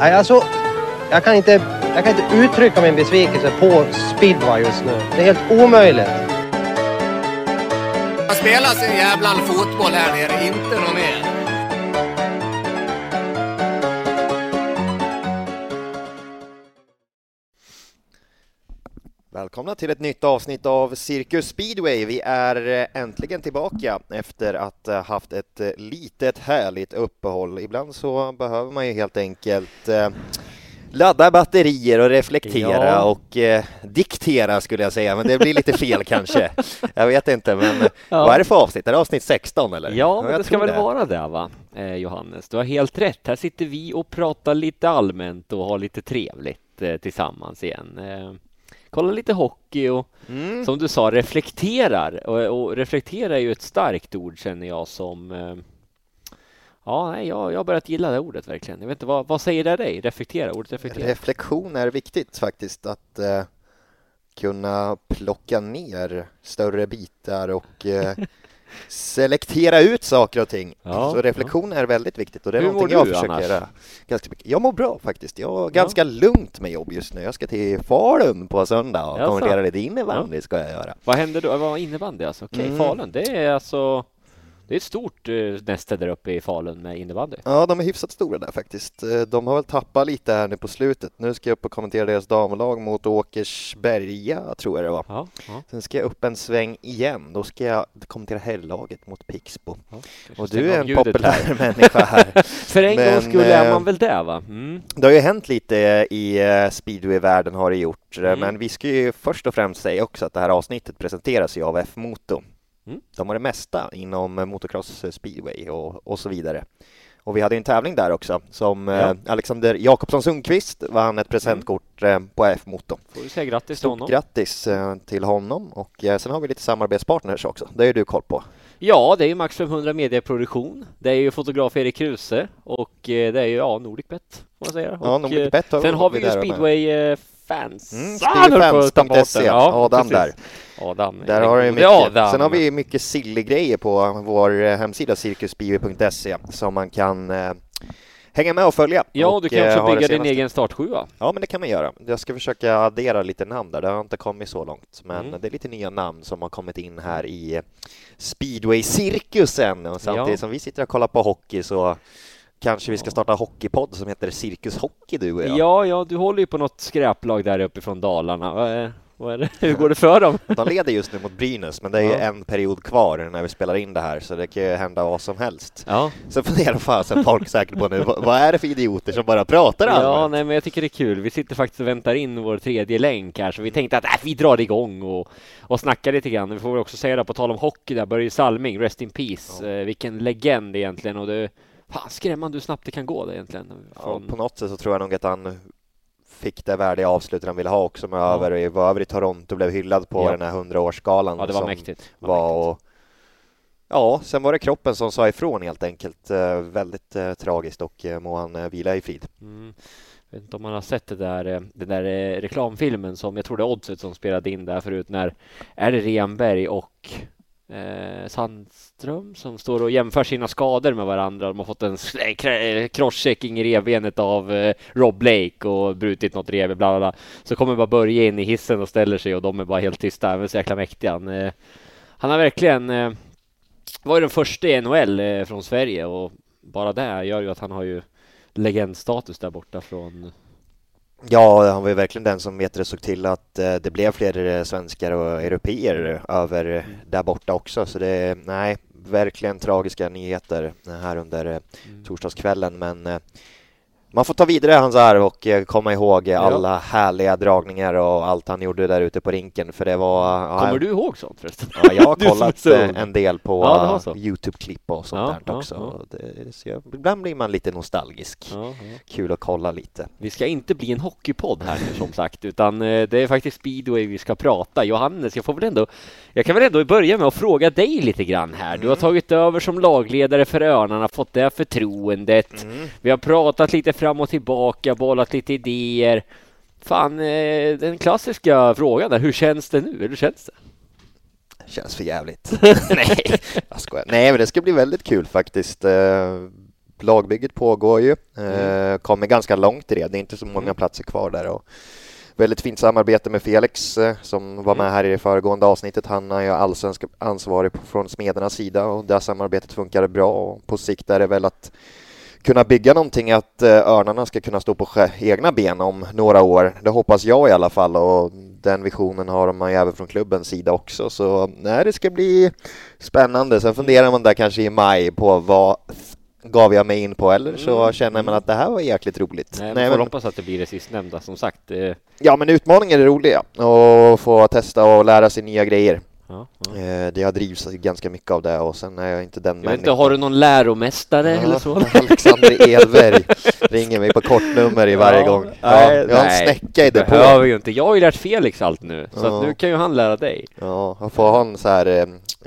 Nej, alltså, jag kan, inte, jag kan inte uttrycka min besvikelse på speedway just nu. Det är helt omöjligt. Man spelar sin jävla fotboll här nere, inte någon mer. Välkomna till ett nytt avsnitt av Cirkus Speedway. Vi är eh, äntligen tillbaka efter att ha haft ett eh, litet härligt uppehåll. Ibland så behöver man ju helt enkelt eh, ladda batterier och reflektera Ja. och eh, diktera skulle jag säga, men det blir lite fel kanske. Jag vet inte, men eh, Ja. vad är det för avsnitt? Är det avsnitt 16 eller? Ja, men jag det ska väl vara det va, eh, Johannes? Du har helt rätt. Här sitter vi och pratar lite allmänt och har lite trevligt eh, tillsammans igen. Eh, kolla lite hockey och Mm. som du sa, reflekterar. Och, och reflektera är ju ett starkt ord känner jag som eh, Ja, nej, jag, jag har börjat gilla det ordet verkligen. Jag vet inte, vad, vad säger det dig? Reflektera, ordet reflektera? Reflektion är viktigt faktiskt, att eh, kunna plocka ner större bitar och eh, selektera ut saker och ting. Ja, Så reflektion är väldigt viktigt och det är Hur någonting jag du försöker annars? göra ganska mycket. Jag mår bra faktiskt. Jag har ganska lugnt med jobb just nu. Jag ska till Falun på söndag och Jaså? kommentera lite innebandy ska jag göra. Vad hände då? Vad var innebandy alltså? Okej, Mm. Falun, det är alltså det är ett stort eh, näste där uppe i Falun med innebandy. Ja, de är hyfsat stora där faktiskt. Eh, De har väl tappat lite här nu på slutet. Nu ska jag upp och kommentera deras damlag mot Åkersberga, tror jag det var. Ja, ja, Sen ska jag upp en sväng igen. Då ska jag kommentera herrlaget mot Pixbo. ja. Och du är en populär där. människa här. För en Men, gång skulle är eh, man väl det va? Mm. Det har ju hänt lite i speedway-världen har det gjort. Mm. Men vi ska ju först och främst säga också att det här avsnittet presenteras ju av F-Moto. Mm. De har det mesta inom eh, motocross eh, speedway och, och så vidare. Och vi hade en tävling där också som eh, Ja. Alexander Jakobsson Sundqvist vann ett presentkort eh, på F-Moto. Får du säga grattis till Stort honom. grattis till honom och sen har vi lite samarbetspartners också. Det är du koll på. Ja, det är ju Max 500 Medieproduktion. Det är ju fotograf Erik Kruse och det är ju ja, Nordicbet får man säga. Ja, och, Nordic eh, Bet har sen har vi ju. Speedway fans. Mm, den. Ja, Adam precis. där. Adam. Där har du mycket. Adam. Sen har vi mycket silly grejer på vår eh, hemsida cirkusbio.se som man kan eh, hänga med och följa. Ja, och, du kan eh, också det bygga din senaste. egen startsjua. Ja, men det kan man göra. Jag ska försöka addera lite namn där. Det har inte kommit så långt, men Mm. det är lite nya namn som har kommit in här i eh, speedway-cirkusen. Och samtidigt Ja. som vi sitter och kollar på hockey så kanske vi ska starta hockeypodd som heter Cirkus Hockey du och jag. Ja, ja, du håller ju på något skräplag där uppifrån Dalarna. Vad är, vad är det? Hur går det för dem? De leder just nu mot Brynäs, men det är ju Ja. en period kvar när vi spelar in det här, så det kan ju hända vad som helst. Ja, Så funderar fasen folk säkert på nu, vad, är det för idioter som bara pratar ja allmänt? nej, men jag tycker det är kul. Vi sitter faktiskt och väntar in vår tredje länk här, så vi tänkte att äh, vi drar igång och, och snackar lite grann. Vi får väl också säga det på tal om hockey där, Börje Salming, Rest in Peace. Eh, vilken legend egentligen och det Fan, skrämmande hur snabbt det kan gå det egentligen. Ja, Från, på något sätt så tror jag nog att han fick det värdiga avslutet han ville ha också med Ja. över, var över i Toronto, blev hyllad på Ja. den här 100-årsgalan ja, det var som mäktigt. Det var mäktigt. och, Ja, sen var det kroppen som sa ifrån helt enkelt. Eh, väldigt eh, tragiskt och eh, må han eh, vila i frid. Mm. Jag vet inte om man har sett det där, eh, den där eh, reklamfilmen som jag tror det är Oddset som spelade in där förut när är det Renberg och eh, Sandström som står och jämför sina skador med varandra. De har fått en eh, eh, crosschecking i revbenet av eh, Rob Blake och brutit något revben, bla bla bla. Så kommer bara Börje in i hissen och ställer sig och de är bara helt tysta. Han är så jäkla mäktig han. Eh, han har verkligen eh, var den första i NHL eh, från Sverige och bara det gör ju att han har ju legendstatus där borta från... Ja, han var ju verkligen den som vet det såg till att eh, det blev fler eh, svenskar och europeer över Mm. där borta också. Så det är, nej, verkligen tragiska nyheter här under eh, Mm. torsdagskvällen. Men man får ta vidare hans arv och eh, komma ihåg eh, Ja. alla härliga dragningar och allt han gjorde där ute på rinken. För det var... ja, Kommer du ihåg sånt förresten? Ja, jag har kollat eh, en del på Ja, eh. Youtube-klipp och sånt där också. Det, så jag, ibland blir man lite nostalgisk. Kul att kolla lite. Vi ska inte bli en hockeypodd här nu som sagt, utan det är faktiskt speedway vi ska prata. Johannes, jag får väl ändå, jag kan väl ändå börja med att fråga dig lite grann här. Du har Mm. tagit över som lagledare för Örnarna, fått det förtroendet. Mm. Vi har pratat lite fram och tillbaka, bollat lite idéer. Fan, eh, den klassiska frågan är, hur känns det nu? Hur känns det? Känns för jävligt. Nej, jag skojar. Nej, men det ska bli väldigt kul faktiskt. Eh, lagbygget pågår ju. Mm. Eh, kommer ganska långt i det. Det är inte så många Mm. platser kvar där. Och väldigt fint samarbete med Felix som var med Mm. här i det föregående avsnittet. Han är ju allsvensk ansvarig från Smedernas sida och det samarbetet funkar bra. Och på sikt är det väl att kunna bygga någonting att eh, Örnarna ska kunna stå på egna ben om några år. Det hoppas jag i alla fall och den visionen har man ju även från klubbens sida också. Så nej, det ska bli spännande. Sen funderar man där kanske i maj på vad gav jag mig in på eller så Mm. känner man att det här var jäkligt roligt. Nej, Nej, får men- hoppas att det blir det sistnämnda som sagt. Ja, men utmaningar är roliga och få testa och lära sig nya grejer. Ja, ja. Eh, det jag drivs ganska mycket av det och sen är jag inte den Jag vet inte, har du någon läromästare eller så? Alexander Edberg ringer mig på kortnummer i varje Ja, gång. Ja, jag har en snäcka i depån. Behöver ju inte. Jag har ju lärt Felix allt nu, så Ja. nu kan ju han lära dig. Ja, jag får ha en så här eh,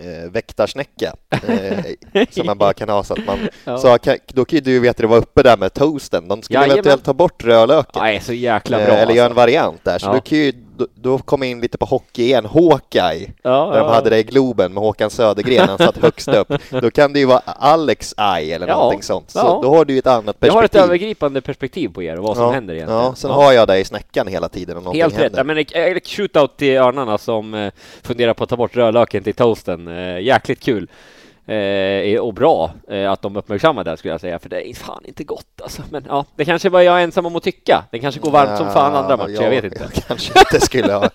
eh, väktarsnäcka eh, som man bara kan ha så att man Ja. så kan, då kan ju du veta det var uppe där med toasten. De skulle eventuellt ta bort rödlöken. Nej, så jäkla Eh, bra Eller göra en alltså. variant där, så Ja. du kan ju, då, då kommer jag in lite på hockey igen, Hawkeye, Ja, där de ja. hade det i Globen med Håkan Södergren, han satt högst upp. Då kan det ju vara Alex Eye eller Ja. någonting sånt, så då har du ju ett annat perspektiv. Jag har ett övergripande perspektiv på er och vad som händer egentligen. Ja, sen har jag dig i snäckan hela tiden om någonting Helt rätt. händer. Ja, men shootout till Örnarna som eh, funderar på att ta bort rödlöken till toasten. Eh, jäkligt kul. Eh, och bra eh, att de uppmärksammar det skulle jag säga, för det är fan inte gott alltså. Men ja, det kanske var jag ensam om att tycka. Det kanske går varmt som fan andra matcher, jag vet inte. Jag kanske inte skulle ha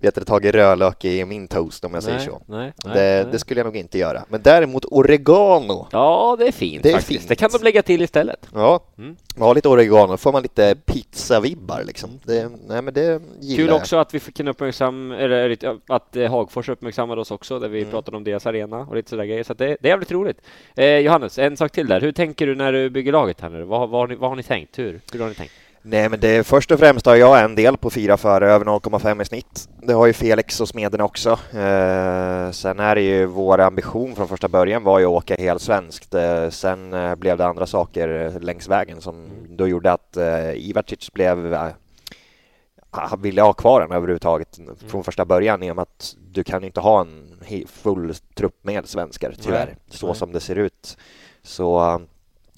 vet du, tagit rödlök i min toast om jag säger Nej, så. nej, nej, det, det skulle jag nog inte göra. Men däremot oregano. Ja, det är fint Det är faktiskt. fint. Det kan de lägga till istället. Ja, Mm. Har lite oregano, får man lite pizzavibbar liksom. Det, nej men det gillar Kul jag. också att vi fick en uppmärksam, eller att eh, Hagfors uppmärksammade oss också, där vi Mm. pratade om deras arena och lite sådär grejer. Så det, det är jävligt roligt. Eh, Johannes, en sak till där. Hur tänker du när du bygger laget här nu? Vad, vad, har, ni, vad har ni tänkt? Hur, hur har ni tänkt? Nej men det, först och främst har jag en del på fyra före, över 0,5 i snitt. Det har ju Felix och Smeden också. Eh, sen är det ju vår ambition från första början var ju att åka helt svenskt. Eh, sen eh, blev det andra saker eh, längs vägen som då gjorde att eh, Ivacic blev eh, han ville ha kvar den överhuvudtaget från första början i och med att du kan inte ha en full trupp med svenskar tyvärr, Nej, så nej. som det ser ut. Så eh,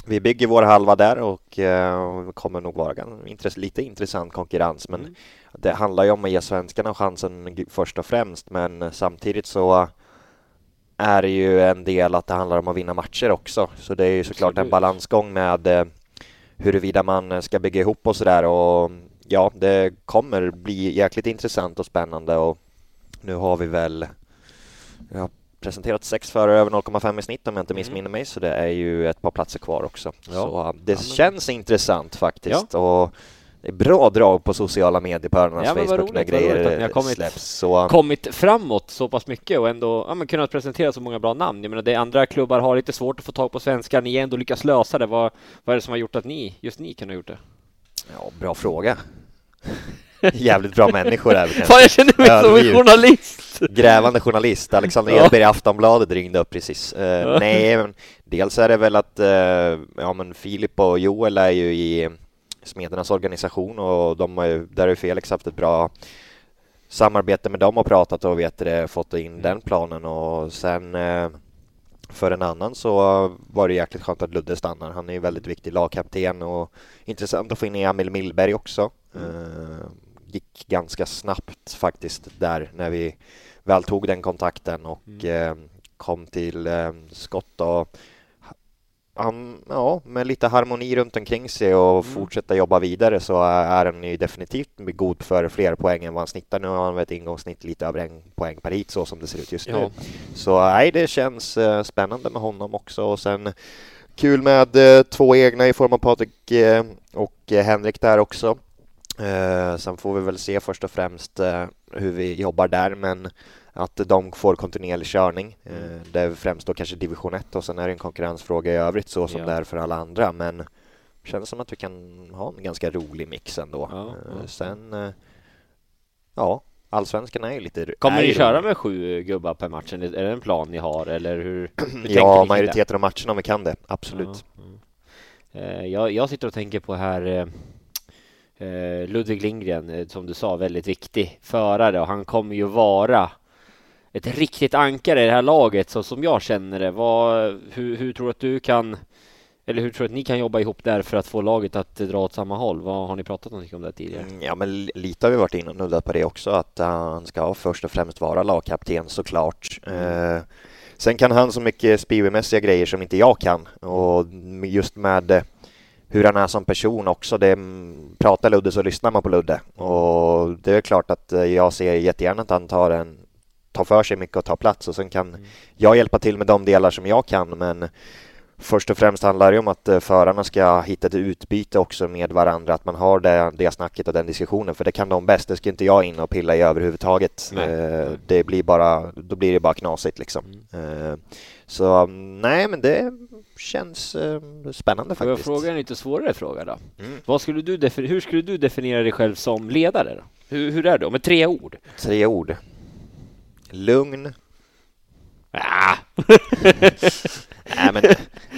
vi bygger vår halva där och eh, kommer nog vara intress- lite intressant konkurrens men Mm. det handlar ju om att ge svenskarna chansen först och främst men samtidigt så är det ju en del att det handlar om att vinna matcher också så det är ju såklart en Absolut. balansgång med eh, huruvida man ska bygga ihop och sådär och ja, det kommer bli jäkligt intressant och spännande och nu har vi väl har presenterat sex före över 0,5 i snitt om jag inte Mm. missminner mig så det är ju ett par platser kvar också. Ja. Så det Ja, men- känns intressant faktiskt och det är bra drag på sociala medier på Örnarnas Ja, Facebook när roligt, ni har grejer kommit- släpps. Så Kommit framåt så pass mycket och ändå ja, men kunnat presentera så många bra namn. Jag menar, det andra klubbar har lite svårt att få tag på svenskar. Ni har ändå lyckats lösa det. Vad, vad är det som har gjort att ni, just ni, kan ha gjort det? ja, bra fråga. Jävligt bra människor kanske. Fan, jag känner mig som en Ödmjuk. journalist! Grävande journalist, Alexander Ja. Edberg i Aftonbladet ringde upp precis. Eh, Ja. Nej, men dels är det väl att eh, ja, men Filip och Joel är ju i Smedernas organisation och de har ju, där har ju Felix haft ett bra samarbete med dem och pratat och vet det, fått in den planen och sen eh, för en annan så var det jäkligt skönt att Ludde stannar. Han är ju väldigt viktig lagkapten och intressant att få in Emil Millberg också. Eh, gick ganska snabbt faktiskt där när vi väl tog den kontakten och eh, kom till eh, skott och han, ja, med lite harmoni runt omkring sig och Mm. fortsätta jobba vidare så är han ju definitivt god för fler poäng än vad han snittar. Nu har han ett ingångssnitt lite över en poäng per hit så som det ser ut just Ja. nu. Så nej, det känns eh, spännande med honom också och sen kul med eh, två egna i form av Patrik eh, och eh, Henrik där också. Eh, sen får vi väl se först och främst eh, hur vi jobbar där men att de får kontinuerlig körning. Eh, det är främst då kanske division 1 och sen är det en konkurrensfråga i övrigt så som Ja. det är för alla andra men känns som att vi kan ha en ganska rolig mix ändå. Ja, Eh, ja, sen eh, ja, allsvenskan är ju lite Kommer ni köra med sju gubbar per match? Är det en plan ni har eller hur? hur Ja, majoriteten av matcherna om vi kan det, absolut. Ja. Eh, Jag, jag sitter och tänker på här eh, eh, Ludvig Lindgren, eh, som du sa, väldigt viktig förare och han kommer ju vara ett riktigt ankare i det här laget så som jag känner det. Vad, hur, hur tror du att du kan Eller hur tror du att ni kan jobba ihop där för att få laget att dra åt samma håll? Vad Har ni pratat någonting om det tidigare? Mm, Ja, men li- lite har vi varit inne och nuddat på det också, att han ska först och främst vara lagkapten såklart. Eh, sen kan han så mycket speedwaymässiga grejer som inte jag kan och just med eh, hur han är som person också. Det, mm, pratar Ludde så lyssnar man på Ludde och det är klart att eh, jag ser jättegärna att han tar, en, tar för sig mycket och tar plats och sen kan jag hjälpa till med de delar som jag kan men Först och främst handlar det om att eh, förarna ska hitta ett utbyte också med varandra, att man har det, det snacket och den diskussionen, för det kan de bäst. Det ska inte jag in och pilla i överhuvudtaget. Nej. Eh, Det blir bara, då blir det bara knasigt liksom. Mm. Så nej, men det känns eh, spännande Får jag faktiskt. fråga en lite svårare fråga då? Mm. Vad skulle du hur skulle du definiera dig själv som ledare? Då? Hur, hur är det? Med tre ord? Tre ord. Lugn. Ah. Nej men,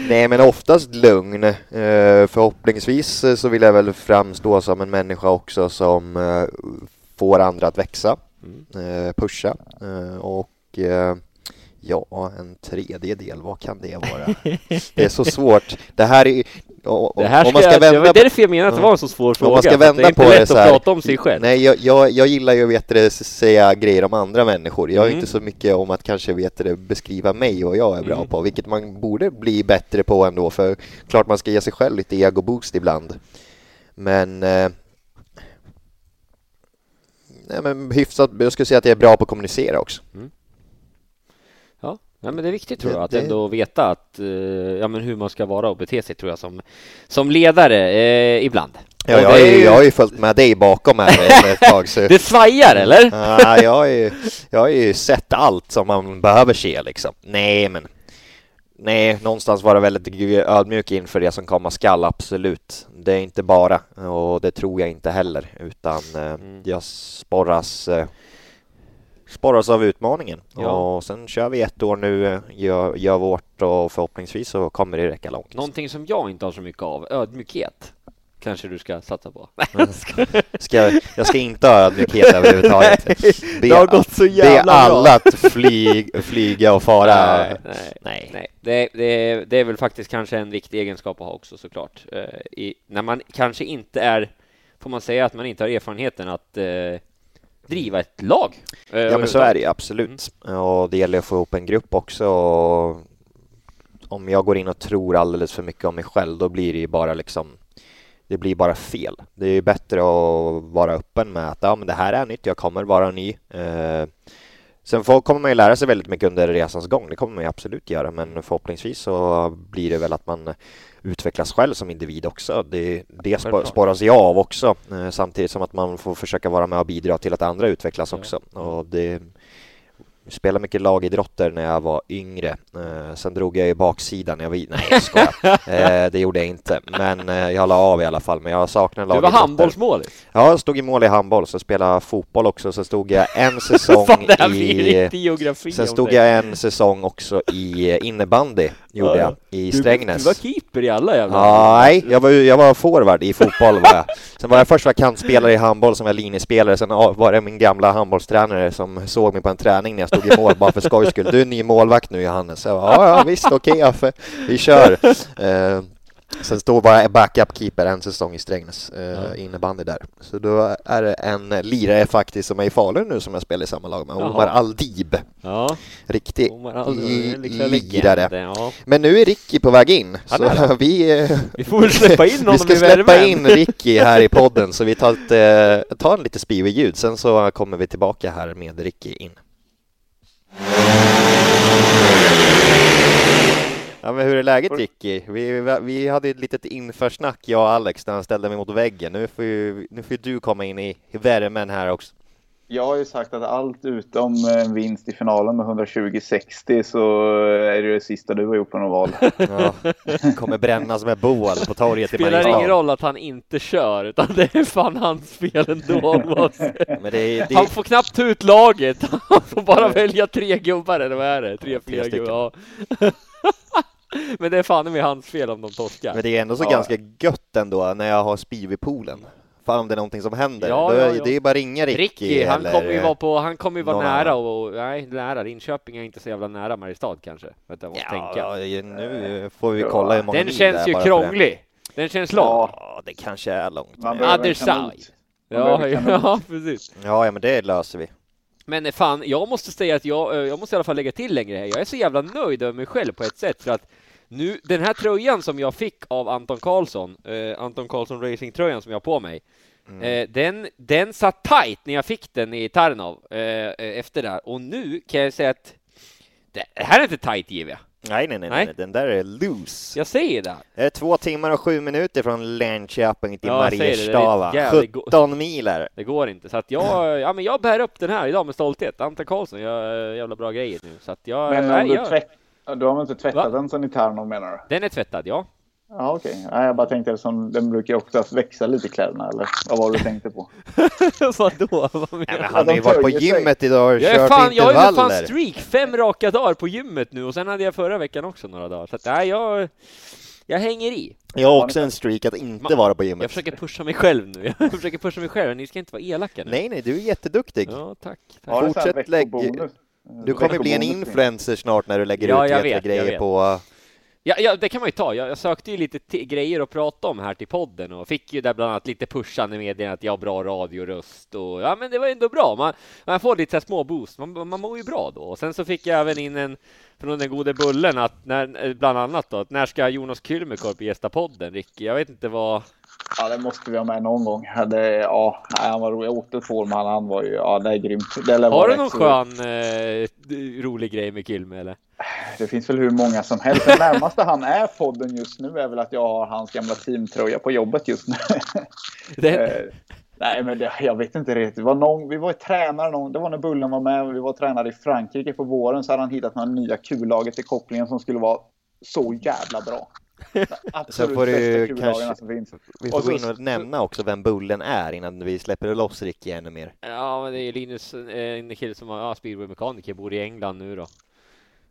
nej, men oftast lugn. Eh, Förhoppningsvis eh, så vill jag väl framstå som en människa också som eh, får andra att växa, Mm. eh, pusha eh, och eh, ja, en tredje del, vad kan det vara? Det är så svårt. Det här är Det här om man ska jag, det vända var på därför jag menade att det var en så svår Om fråga. man ska att det är vända inte på det lätt så att här- prata om sig själv. Nej, jag, jag, jag gillar ju vet det, säga grejer om andra människor. Jag är Mm. inte så mycket om att kanske vet det, beskriva mig och jag är bra Mm. på, vilket man borde bli bättre på ändå, för klart man ska ge sig själv lite ego-boost ibland. Men eh, Nej men hyfsat, jag skulle säga att jag är bra på att kommunicera också. Ja, ja, men det är viktigt tror jag att ändå veta att, eh, ja, men hur man ska vara och bete sig tror jag som, som ledare eh, ibland. Ja, jag, är, ju- jag har ju följt med dig bakom här ett tag så Det svajar eller? Ja, jag, har ju, jag har ju sett allt som man behöver se liksom. Nej, men Nej, någonstans vara väldigt ödmjuk inför det som komma skall, absolut. Det är inte bara, och det tror jag inte heller, utan eh, Mm. jag sporras, eh, sporras av utmaningen. Ja. Och sen kör vi ett år nu, gör, gör vårt och förhoppningsvis så kommer det räcka långt. Någonting som jag inte har så mycket av, ödmjukhet. Kanske du ska satsa på. Ska, jag- jag ska inte ha ödmjukhet överhuvudtaget. Be, Det har gått så be jävla bra. alla att flyg, flyga och fara. Nej, nej, Nej. nej. Det, det, det är väl faktiskt kanske en viktig egenskap att ha också såklart. Eh, i, när man kanske inte är, får man säga att man inte har erfarenheten att eh, driva ett lag? Eh, Ja men så är det ju absolut. Och det gäller att få ihop en grupp också. Och om jag går in och tror alldeles för mycket om mig själv då blir det ju bara liksom det blir bara fel. Det är ju bättre att vara öppen med att ja, men det här är nytt, jag kommer vara ny. Sen får, kommer man ju lära sig väldigt mycket under resans gång, det kommer man ju absolut göra, men förhoppningsvis så blir det väl att man utvecklas själv som individ också. Det, det spåras jag av också, eh, samtidigt som att man får försöka vara med och bidra till att andra utvecklas också. Och det spelade mycket lagidrotter när jag var yngre. Eh, sen drog jag i baksidan när jag var i- Nej, jag skojar. eh, det gjorde jag inte. Men eh, jag la av i alla fall. Men jag saknar Du var handbollsmålis? Ja, jag stod i mål i handboll, så spelade jag fotboll också. Så stod jag en säsong Fan, det här i... geografi Sen stod jag en säsong också i innebandy, gjorde Ja, jag, i Strängnäs. du var keeper i alla jävla... Ja, Nej, jag var, jag var forward i fotboll var jag. Sen var jag först var kantspelare i handboll som var linjespelare, sen var det min gamla handbollstränare som såg mig på en träning när jag stod i mål bara för skojs skull. Du är ny målvakt nu Johannes. Jag bara, ja, ja visst, okej, ja, för- vi kör. Eh, sen stod bara backup keeper en säsong i Strängnäs, eh, Ja. innebandy där. Så då är det en lirare faktiskt som är i Falun nu som jag spelar i samma lag med, Jaha. Omar Aldib. Ja, Riktig lirare. Ja. Men nu är Ricky på väg in, så vi eh, Vi får väl släppa in honom vi ska släppa värmen. in Ricky här i podden så vi tar, ett, eh, tar en lite Speedway-ljud, sen så kommer vi tillbaka här med Ricky in. Ja men hur är läget Ricky? Vi, vi hade ett litet införsnack jag och Alex när han ställde mig mot väggen. Nu får ju, nu får ju du komma in i värmen här också. Jag har ju sagt att allt utom en vinst i finalen med 120-60 så är det det sista du har gjort på någon val. Ja, kommer brännas med bål på torget i spelar Mariestad. ingen roll att han inte kör, utan det är fan hans fel ändå. Men det, är- det, Han får knappt ta ut laget, han får bara välja tre gubbar, eller vad är det? Tre, fyra stycken. gubbar. Ja. Men det är fan med hans fel om de torskar. Men det är ändå så Ja. ganska gött ändå när jag har Speedway-poolen. Fan om det är någonting som händer. Ja, ja, är- ja. Det är bara ringa Ricky. Ricky, han kommer ju vara på, han kommer ju vara nära annan. och, nej, nära. Linköping är inte så jävla nära Mariestad kanske. Vänta, jag måste tänka. Ja, nu får vi kolla hur många Den känns ju krånglig. Den känns lång. Ja. Det kanske är långt. Man Other side. Ja, ja, precis. Ja, ja, men det löser vi. Men fan, jag måste säga att jag, eh, jag måste i alla fall lägga till längre här. Jag är så jävla nöjd över mig själv på ett sätt för att nu, den här tröjan som jag fick av Anton Karlsson, eh, Anton Karlsson Racing-tröjan som jag har på mig, Mm. eh, den, den satt tight när jag fick den i Tarnov eh, eh, efter det här. Och nu kan jag säga att det här är inte tight givet. Nej, nej, nej, Nej. nej, den där är loose. Jag säger det. Det är två timmar och sju minuter från Linköping till Ja, Mariestad. jävligt go- 17 mil är det. Går inte. Så att jag, ja men jag bär upp den här idag med stolthet. Anton Karlsson gör jävla bra grejer nu. Så att jag, Men nej, om du, jag, tvätt, du har väl inte tvättat Va? den sen i Tarnov menar du? den är tvättad, ja. Ja okej. Nej, jag bara tänkte som den brukar ju oftast växa lite i kläderna eller vad var det du tänkte på? Vadå? Vad menar du? han har ju de varit på töjer sig. gymmet idag och Jag är kört fan, jag har ju fan intervaller. streak, fem raka dagar på gymmet nu och sen hade jag förra veckan också några dagar. Så att, nej, jag, jag hänger i. Jag har också en streak att inte vara på gymmet. Jag försöker pusha mig själv nu. Jag försöker pusha mig själv, ni ska inte vara elaka nu. Nej, nej, du är jätteduktig. Ja, tack. tack. Fortsätt lägg- veckobonus? Du kommer bli en influencer snart när du lägger Ja, ut vet, jag grejer vet. på... Ja, ja, det kan man ju ta. Jag, jag sökte ju lite t- grejer att prata om här till podden och fick ju där bland annat lite pushande meddelanden att jag har bra radioröst och ja, men det var ändå bra. Man, man får lite så små boost. Man, man mår ju bra då. Och sen så fick jag även in en från den gode Bullen att när, eh, bland annat då, att när ska Jonas Kylmekorp gästa podden, Ricky? Jag vet inte vad... Ja, det måste vi ha med någon gång. Det, ja, han var rolig. Jag åkte två men han var ju, ja det är grymt. Det Har du någon skön, eh, rolig grej med Kylme eller? Det finns väl hur många som helst. Det närmaste han är podden just nu är väl att jag har hans gamla teamtröja på jobbet just nu. Det, Eh, Nej, men det, jag vet inte riktigt. Det var någon, vi var ju tränare någon, det var när Bullen var med. Vi var tränare i Frankrike på våren så hade han hittat några nya kullaget i kopplingen som skulle vara så jävla bra. Absolut får du kanske- som finns. Vi får Och gå in och nämna också vem Bullen är innan vi släpper loss Ricky ännu mer. ja, men det är Linus, eh, en kille som har ja, speedwaymekaniker, bor i England nu då.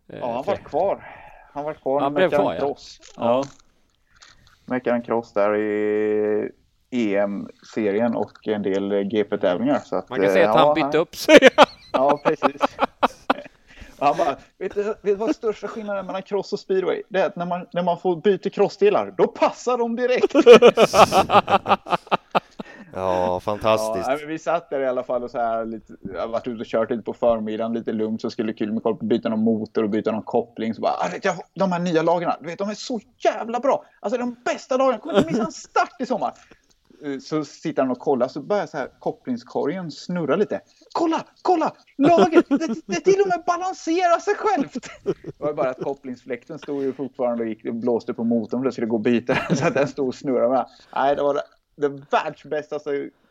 Eh, Ja, han var kvar. Han var kvar. Han blev kvar, en ja. cross. Ja. Meckade en cross där i EM-serien och en del GP-tävlingar. Man kan eh, säga att ja, han bytte upp sig. Ja, precis. Han bara, vet du, vet du vad största skillnaden mellan cross och speedway? Det är att när man, när man får byta crossdelar, då passar de direkt. Ja, fantastiskt. Ja, men vi satt där i alla fall och så här lite, jag har varit ute och kört lite på förmiddagen, lite lugnt, så skulle Kylmekorp byta någon motor och byta någon koppling. Så bara, ah, de här nya lagarna, du vet, de är så jävla bra. Alltså de bästa lagarna, kommer inte missa en start i sommar. Eh, så sitter han och kollar, så börjar så här, kopplingskorgen snurra lite. Kolla, kolla! Laget, det, det till och med balanserar sig självt! Det var bara att kopplingsfläkten stod ju fortfarande och gick och blåste på motorn och det skulle gå att byta så att den stod och snurrade. Nej, det var det, det världsbästa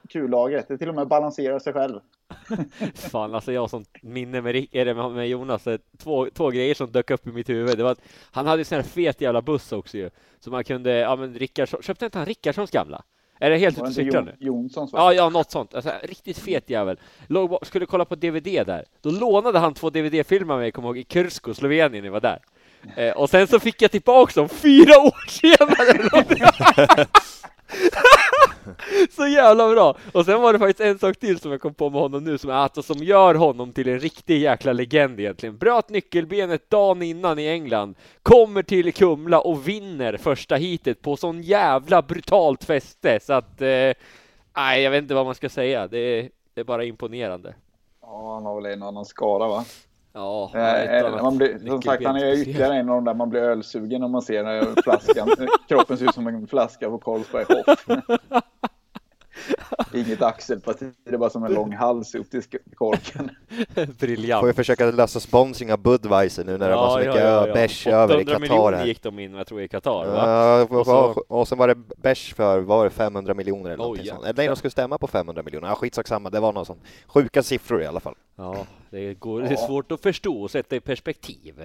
kullaget. Det till och med balanserar sig själv. Fan, alltså jag som minne med, Rick, eller med- med Jonas, två, två grejer som dök upp i mitt huvud. Det var att han hade en sån här fet jävla buss också ju. Så man kunde, ja men Rickardsson, köpte inte han Rickardssons gamla? Är det helt ute och cyklar nu? Jonssons? Va? Ja, ja, något sånt. Alltså, riktigt fet jävel. Låg, skulle kolla på DVD där. Då lånade han två DVD-filmer av mig, kommer ihåg, i Kursko, Slovenien, när vi var där. Eh, och sen så fick jag tillbaka dem fyra år senare. så jävla bra! Och sen var det faktiskt en sak till som jag kom på med honom nu, som är att som gör honom till en riktig jäkla legend egentligen. Bröt nyckelbenet dagen innan i England, kommer till Kumla och vinner första heatet på sån jävla brutalt fäste, så att eh, Nej, jag vet inte vad man ska säga. Det är, det är bara imponerande. Ja, han har väl en annan skara va? Ja, Eh, eh, man blir, som sagt, han är ytterligare en av de där man blir ölsugen när man ser när flaskan, kroppen ser ut som en flaska på Carlsberg Hoff. Inget axelparti, det är bara som en lång hals upp till korken. Briljant. Får vi försöka lösa sponsring av Budweiser nu när det var så mycket ja, bärs över i 800 Qatar miljoner här. gick de in, jag tror, i Qatar. Va? Ja, och, Och så- och så var det bärs för, var det 500 miljoner eller Oj, någonting ja. sånt. Eller nej, de skulle stämma på 500 miljoner. Ja, skitsak samma, det var något sånt. Sjuka siffror i alla fall. Ja, det, går, det är svårt att förstå och sätta i perspektiv.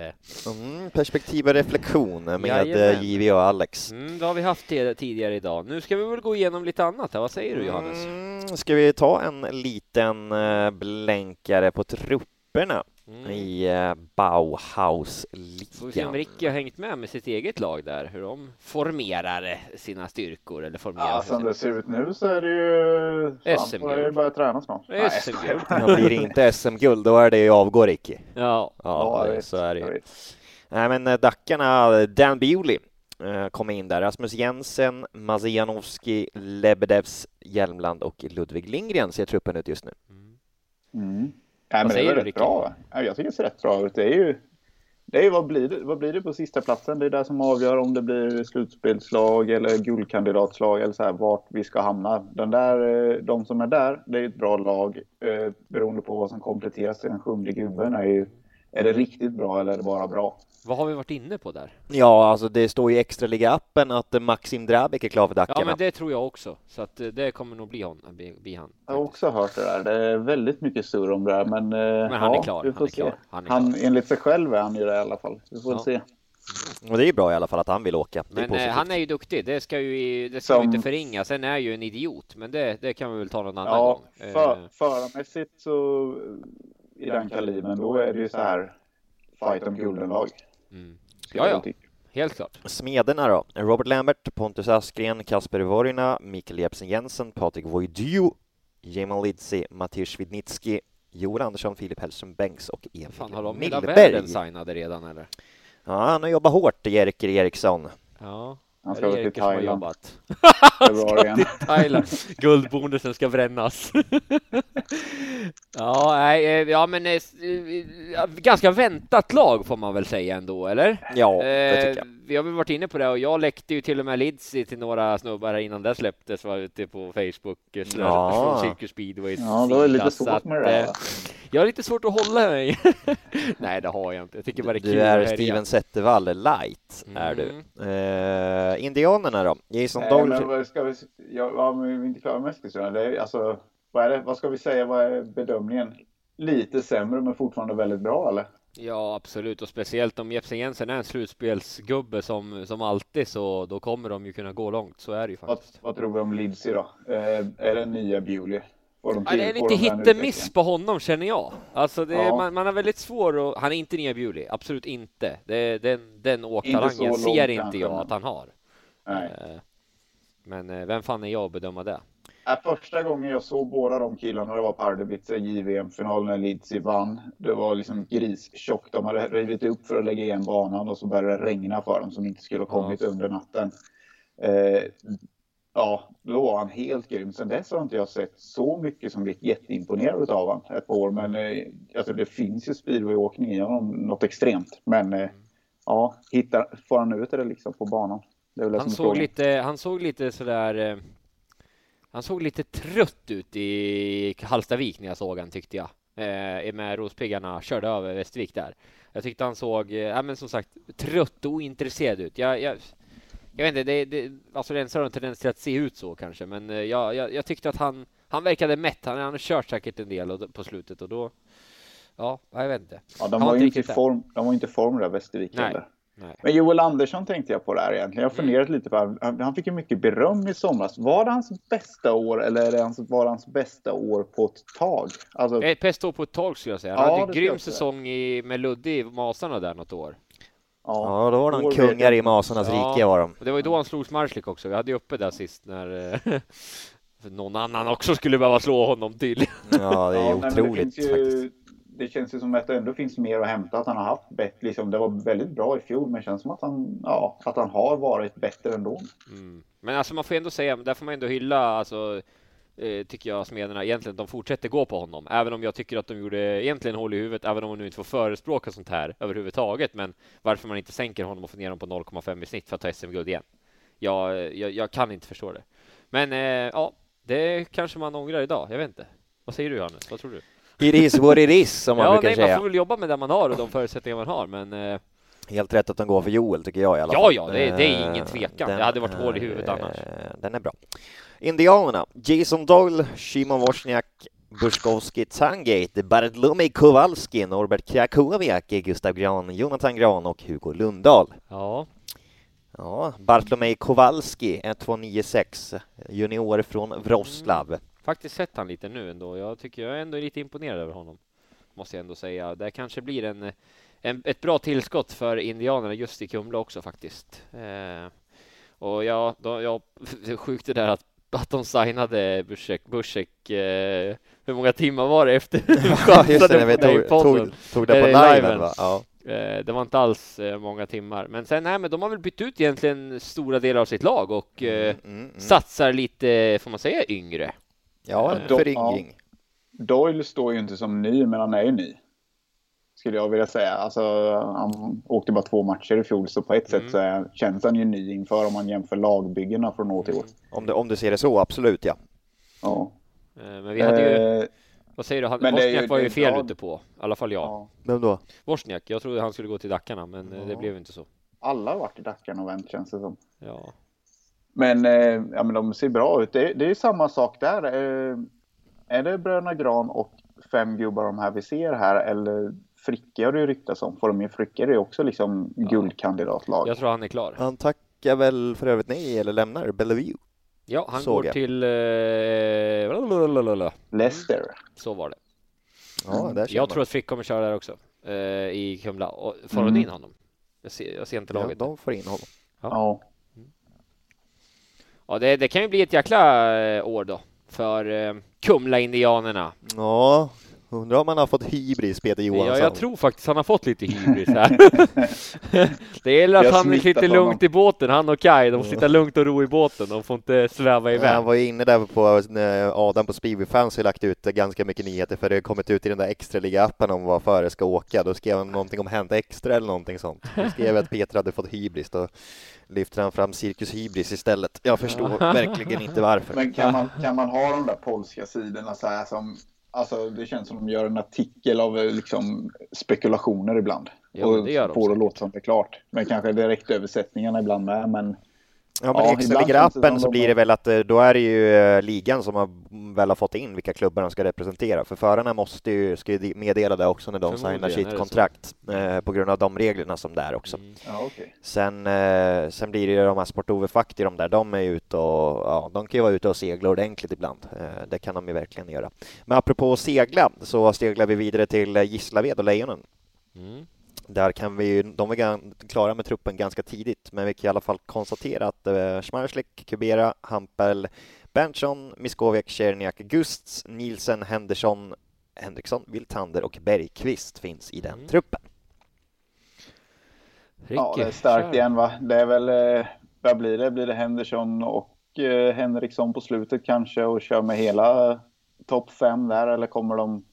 Mm, perspektiv och reflektion med JV och Alex. Mm, det har vi haft tidigare idag. Nu ska vi väl gå igenom lite annat här. Vad säger du Johannes? Mm, ska vi ta en liten eh, blänkare på trupperna? Mm. i eh, Får vi se om Bauhaus-ligan. Ricky har hängt med med sitt eget lag där, hur de formerar sina styrkor eller formerar Ja, som det ser ut nu så är det ju... SM-guld. får jag ju börja träna snart. Nej, SM-guld. Ja, blir det inte SM-guld, då är det ju avgå Ricky. Ja, Ja, Ja, så är det ju. Nej, men eh, Dackarna, Dan Bewley eh, kom in där. Rasmus Jensen, Mazianowski, Lebedevs, Hjelmland och Ludvig Lindgren ser truppen ut just nu. Mm. Nej, men det är rätt bra. jag tycker det ser rätt bra ut. Det är ju... Det är ju vad, blir det, vad blir det på sista platsen? Det är det som avgör om det blir slutspelslag eller guldkandidatslag eller så här, vart vi ska hamna. Den där, eh, de som är där, det är ett bra lag. Eh, beroende på vad som kompletteras till den sjunde gubben är ju är det riktigt bra eller är det bara bra? vad har vi varit inne på där? Ja, alltså det står i extraliga-appen att eh, Maxim Drabek är klar för Ja, Dackarna. men det tror jag också, så att eh, det kommer nog bli, hon, bli, bli han. Jag har också hört det där. Det är väldigt mycket surr om det där. Men, Men han är klar, Vi får han är se. klar, han är Han, klar. enligt sig själv är han ju det i alla fall. Vi får Ja. se. Och det är ju bra i alla fall att han vill åka. Det är Men eh, positivt. han är ju duktig, det ska ju det ska Som- inte förringa. Sen är ju en idiot, men det, det kan vi väl ta någon annan Ja, gång. Eh, för, förarmässigt så i den kalibern, då är det ju så här fight om guldenlag. mm. Ja, ja, helt klart. Smederna då? Robert Lambert, Pontus Askren, Kasper Vorina, Mikael Jepsen Jensen, Patrik Voidu, Jemal Lidzi, Mattias Svidnitski, Joel Andersson, Filip Hellström Bengts och Emil Fan, har de hela Millberg. världen signade redan eller? Ja, han har jobbat hårt, Jerker Eriksson. Ja, Han är ska det till Thailand februari igen. Thailand. Guldbonusen ska brännas. ja, nej, eh, ja, men eh, eh, ganska väntat lag får man väl säga ändå, eller? Ja, det tycker jag. vi har väl varit inne på det och jag läckte ju till och med Lidsi till några snubbar här innan det släpptes var ute på Facebook Ja. från Cirkus Speedways Ja, det var lite sida, så svårt med det där. Jag har lite svårt att hålla mig. Nej, det har jag inte. Jag tycker bara det är kul Du är. Steven Zettervall light, är du. Eh, indianerna då? Jason Nej, Doyle. men vad ska vi... Ja, ja, men vi är inte klara med Eskilstuna. Det är, alltså, vad, är det, vad ska vi säga? Vad är bedömningen? Lite sämre, men fortfarande väldigt bra, eller? Ja, absolut. Och speciellt om Jepsen Jensen är en slutspelsgubbe som, som alltid, så då kommer de ju kunna gå långt. Så är det ju Vad, faktiskt. vad tror vi om Lidsi då? Eh, är det nya Bewley? De Ja, det är lite de den hit and miss utvecklingen? på honom känner jag. Alltså det, Ja. man, man har väldigt svår att, han är inte nya Bewley, absolut inte. Det, den, den åktalangen långt ser inte jag att han har. Nej. Eh, Men eh, vem fan är jag att bedöma det? Äh, första gången jag såg båda de killarna, det var på Ardebitze JVM-finalen när Lidsi vann. Det var liksom gristjockt. De hade rivit upp för att lägga igen banan och så började det regna för dem som inte skulle ha kommit under natten. Eh, ja, då var han helt grym. Sen dess har inte jag sett så mycket som blivit jätteimponerad av honom ett par år. Men eh, alltså det finns ju speedwayåkning i honom, något extremt. Men eh, ja, hittar, får han ut det liksom på banan? Han såg frågan. lite, han såg lite sådär eh, Han såg lite trött ut i Hallstavik när jag såg han tyckte jag. Eh, med Rospiggarna körde över Västervik där. Jag tyckte han såg, eh, ja men som sagt, trött och ointresserad ut. Jag, jag, jag vet inte, det, det, alltså Rensar har en tendens till att se ut så kanske, men eh, jag, jag, jag tyckte att han, han verkade mätt. Han, han har kört säkert en del och, på slutet och då, ja, jag vet inte. Ja, de Han var ju inte i form, de var inte form där Västervik Nej. heller. Nej. Men Joel Andersson tänkte jag på där egentligen. Jag har Mm. funderat lite på han, han- fick ju mycket beröm i somras. Var det hans bästa år eller är det hans, var det hans bästa år på ett tag? Alltså, Ett bästa år på ett tag skulle jag säga. Han Ja, hade det en grym säsong i, med Ludde i Masarna där något år. Ja, då var de kungar i. Masarnas Ja. rike var de. Och det var ju då han slog Smarslik också. Vi hade ju uppe där sist när eh, någon annan också skulle behöva slå honom tydligen. Ja, det är Ja, nej, otroligt det, finns ju, faktiskt det känns ju som att det ändå finns mer att hämta. Att han har haft bättre, liksom, det var väldigt bra i fjol, men det känns som att han, ja, att han har varit bättre ändå. Mm. Men alltså man får ändå säga, där får man ändå hylla, alltså eh, tycker jag smederna egentligen, de fortsätter gå på honom. Även om jag tycker att de gjorde egentligen hål i huvudet, även om man nu inte får förespråka sånt här överhuvudtaget. Men varför man inte sänker honom och får ner honom på 0,5 i snitt för att ta SM-guld igen. Jag, jag, jag kan inte förstå det. Men eh, ja, det kanske man ångrar idag. Jag vet inte. Vad säger du Johannes? Vad tror du? It is what it is, som man ja, brukar nej, man säga. får väl jobba med det man har och de förutsättningar man har. Men eh, Helt rätt att de går för Joel, tycker jag i alla Ja, fall. ja, det- det är ingen Eh, tvekan. den Det hade varit hål i huvudet annars. eh, Den är bra. Indianerna, Jason Doyle, Szymon Wozniak, Buskowski Tangate, Bartlomiej Kowalski, Norbert Krakowiak, Gustav Gran, Jonathan Gran och Hugo Lundahl. ja, Ja, Bartlomiej Kowalski, 1296, junior från Wroclaw. Faktiskt sett han lite nu ändå. Jag tycker jag är ändå lite imponerad över honom. måste jag ändå säga. Det kanske blir en, en ett bra tillskott för indianerna just i Kumla också faktiskt. Eh, och ja, då, ja, sjukt det där att att de signade Busek, Busek eh, hur många timmar var det efter Ja, just det, vi tog, tog, tog det på Eh, liven va? Ja. Eh, Det var inte alls eh, många timmar. Men sen, nej, men de har väl bytt ut egentligen stora delar av sitt lag och eh, Mm, mm. satsar lite, får man säga, yngre. Ja, en föryngring. Doyle står ju inte som ny, men han är ju ny. Skulle jag vilja säga. Alltså, han åkte bara två matcher i fjol, så på ett Mm. sätt så är, känns han ju ny inför om man jämför lagbyggena från år till år. Om, du, om du ser det så, absolut ja. Ja. Eh, Men vi hade ju, Eh, vad säger du, han, men det Wozniak var det ju fel bra- ute på, i alla fall jag. ja. Vem då? Wozniak, jag trodde han skulle gå till Dackarna, men eh, det Ja. blev inte så. Alla har varit i Dackarna och vänt känns det som. Ja. Men, eh, ja, men de ser bra ut. Det, det är samma sak där. Eh, är det Bröderna Gran och fem gubbar de här vi ser här eller Fricke har det ju ryktats om. Får de in Fricke är det ju också liksom guldkandidatlag. Jag tror han är klar. Han tackar väl för övrigt nej eller lämnar Bellevue. Ja, han Såg går jag. till... Eh. Leicester. så var det. Ja, där ser Jag man. tror att Frick kommer köra där också, eh, i Kumla. Och får Mm. in honom? Jag ser, jag ser inte ja, laget. de får in honom. Ja. Ja, det, det kan ju bli ett jäkla eh, år då för eh, Kumla-indianerna. Ja, undrar om han har fått hybris, Peter Johansson. Ja, jag tror faktiskt han har fått lite hybris här. det gäller att han sitter honom. lugnt i båten, han och Kai. De får sitta lugnt och ro i båten, de får inte sväva Ja, iväg. Han var ju inne där på när Adam på Speedway Fans har lagt ut ganska mycket nyheter för det har kommit ut i den där extra liga appen om vad före ska åka. Då skrev han någonting om Hänt Extra eller någonting sånt. Då skrev att Peter hade fått hybris. Då lyfter han fram Cirkus Hybris istället. Jag förstår verkligen inte varför. Men kan man, kan man ha de där polska sidorna så här som Alltså det känns som de gör en artikel av eh, liksom, spekulationer ibland. Ja, och det gör de får det säkert. låta som det är klart. Men kanske direktöversättningarna ibland med. Men Ja, men Ja, i ibland ligger appen så blir det väl att eh, då är det ju eh, ligan som har väl har fått in vilka klubbar de ska representera. För förarna måste ju, ska ju meddela det också när de signar sitt kontrakt eh, på grund av de reglerna som det är också. Mm. ja, okej. Sen, eh, sen blir det ju de här Sport Fakti, de där, de är ute och, ja, de kan ju vara ute och segla ordentligt ibland. Eh, det kan de ju verkligen göra. Men apropå segla, så seglar vi vidare till eh, Gislaved och Lejonen. Mm. Där kan vi ju, de gan- klara med truppen ganska tidigt, men vi kan i alla fall konstatera att eh, Schmarslik, Kubera, Hampel, Berntsson, Miskoviak, Czerniak, Gusts, Nielsen, Henderson, Henriksson, Wiltander och Bergqvist finns i den Mm. truppen. Ja, det är starkt kör. igen va. Det är väl, eh, vad blir det? Blir det Henderson och eh, Henriksson på slutet kanske och kör med hela topp fem där eller kommer de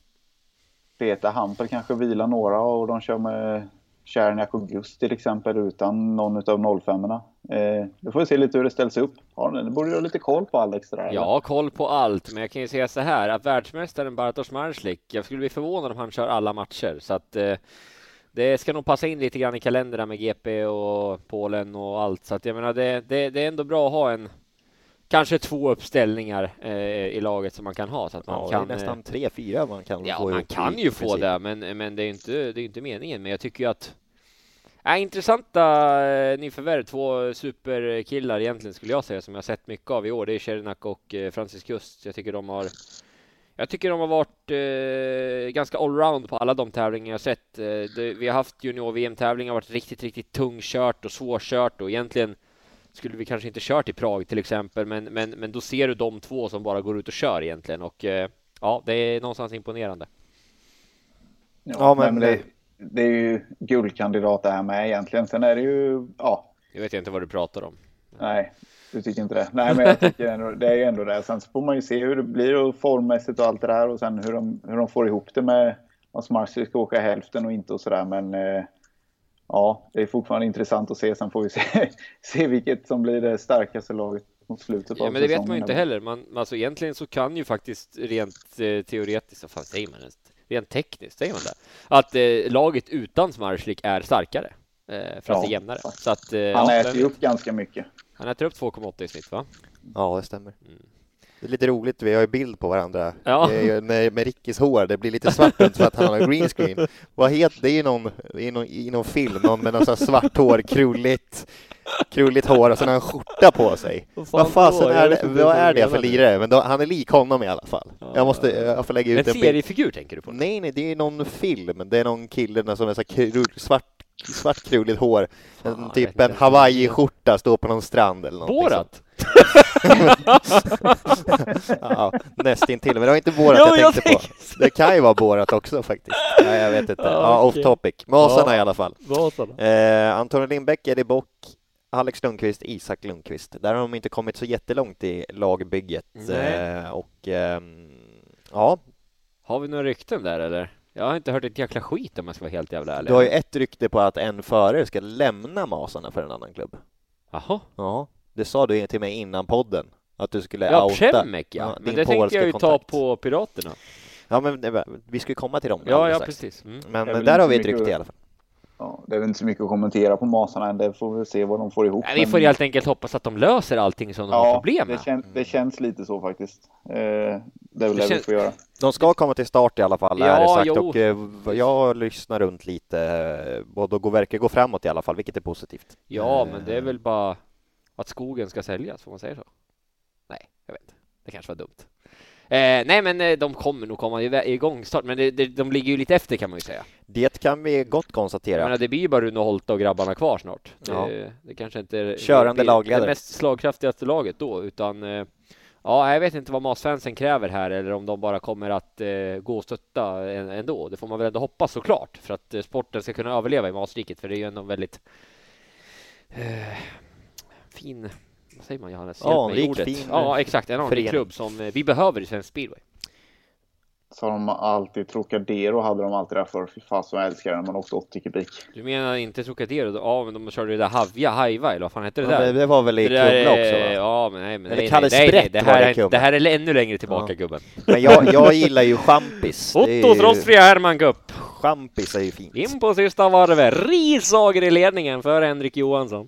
Peter Hampel kanske vilar några och de kör med Tjerniak och Gust till exempel utan någon av 05 erna eh, Då får vi se lite hur det ställs upp. Har ni, det borde du ha lite koll på Alex. Där, eller? Jag har koll på allt, men jag kan ju säga så här att världsmästaren Bartosz Marslik, jag skulle bli förvånad om han kör alla matcher, så att eh, det ska nog passa in lite grann i kalendern med GP och Polen och allt, så att jag menar det, det, det är ändå bra att ha en kanske två uppställningar eh, i laget som man kan ha så att man Ja, kan det är eh, nästan tre, fyra man kan Ja, få man kan ju få det, men, men det är inte, det är inte meningen. Men jag tycker ju att är intressanta eh, nyförvärv, två superkillar egentligen skulle jag säga som jag sett mycket av i år. Det är Shernak och eh, Francis Kust. Jag tycker de har jag tycker de har varit eh, ganska allround på alla de tävlingar jag sett. Eh, det, vi har haft junior-VM-tävlingar, varit riktigt, riktigt tungkört och svårkört och egentligen skulle vi kanske inte kört i Prag till exempel, men, men, men då ser du de två som bara går ut och kör egentligen och eh, ja, det är någonstans imponerande. Ja, men- det, det är ju guldkandidat det här med egentligen. Sen är det ju, ja, Jag vet inte vad du pratar om. Nej, du tycker inte det. Nej, men jag tycker ändå, det är ändå det. Sen så får man ju se hur det blir och formmässigt och allt det där och sen hur de, hur de får ihop det med att Smarsy ska åka hälften och inte och sådär. Men eh, ja, det är fortfarande intressant att se. Sen får vi se, se vilket som blir det starkaste laget mot slutet Ja, av men det vet man ju inte heller. Man, alltså egentligen så kan ju faktiskt rent eh, teoretiskt, vad fan säger man ens? Rent tekniskt, säger man det? Att eh, laget utan Smarslik är starkare. Eh, för att Ja, det är jämnare. Så att, eh, Han ja, äter ju upp ganska mycket. Han äter upp 2,8 i snitt va? Ja, det stämmer. Det är lite roligt, vi har ju bild på varandra Ja. Med, med Rickis hår. Det blir lite svart runt för att han har green screen. Vad heter det? är ju någon, i någon, i någon film, någon med någon sån svart hår, krulligt, krulligt hår och sen har han skjorta på sig. Vad fasen är det, vad är det för lirare? Men då, han är lik honom i alla fall. Jag måste, jag får lägga En ut en bild. seriefigur tänker du på? Nej, nej, det är någon film. Det är någon kille som har så krull, svart, svart krulligt hår. En, Fan, jag typ en hawaiiskjorta, står på någon strand eller någonting Borat? Ja, nästintill. Men det var inte Borat Jo, jag jag tänkte på. Det kan ju vara Borat också faktiskt. Nej, jag vet inte. Ja, Ja, off okej. topic. Masarna Ja. i alla fall. Vasarna. Eh, Antonio Lindbäck, Eddie Bock, Alex Lundqvist, Isak Lundqvist. Där har de inte kommit så jättelångt i lagbygget. Eh, och ehm, ja, Har vi några rykten där eller? Jag har inte hört ett jäkla skit om jag ska vara helt jävla ärlig. du har ju ett rykte på att en förare ska lämna Masarna för en annan klubb. Jaha. Ja, det sa du till mig innan podden. Att du skulle Ja, outa Przemek ja. ja, Men det tänkte jag ju ta på Piraterna. Ja, men det, vi ska ju komma till dem Ja, ja strax. precis. Mm. Men Det där har vi ett rykte i alla fall. Ja, det är väl inte så mycket att kommentera på Masarna än. Det får vi se vad de får ihop. Nej, vi får Men- helt enkelt hoppas att de löser allting som de har Ja, problem det, med. kän, det känns lite så faktiskt. Eh, det är väl det, kän- vi får göra. De ska komma till start i alla fall, Ja, är det sagt. jo. Och eh, jag lyssnar runt lite eh, och då verkar gå framåt i alla fall, vilket är positivt. Ja, men det är väl bara att skogen ska säljas, får man säga så? Nej, jag vet inte. Det kanske var dumt. Eh, nej, men eh, de kommer nog komma igång snart, men det, det, de ligger ju lite efter kan man ju säga. Det kan vi gott konstatera. menar, det blir ju bara Rune Holte och grabbarna kvar snart. Det, Ja. det kanske inte är Körande det, lagledare. det mest slagkraftigaste laget då, utan eh, ja, jag vet inte vad Masfansen kräver här eller om de bara kommer att eh, gå och stötta ändå. Det får man väl ändå hoppas såklart för att eh, sporten ska kunna överleva i Masriket, för det är ju ändå väldigt eh, fin vad säger man Johannes? Hjälp Anrik, ordet. fin, Ja, exakt. En anrik klubb som eh, vi behöver i svensk speedway. Så har de alltid Trocadero hade de alltid där för. Fy fan som jag älskar den. Man åkte 80 kubik. Du menar inte Trocadero? Ja, men de körde det där Havja, Haiva eller vad fan hette det Ja, där? det, det var väl i Kumla också va? Ja, men nej, men Eller nej, Kalle nej, nej, det här, det är, det här är ännu längre tillbaka Ja. gubben. Men jag, jag gillar ju champis. Ottos ju- rostfria Herman Cup. Champis är ju fint. In på sista varvet. Risager i ledningen för Henrik Johansson.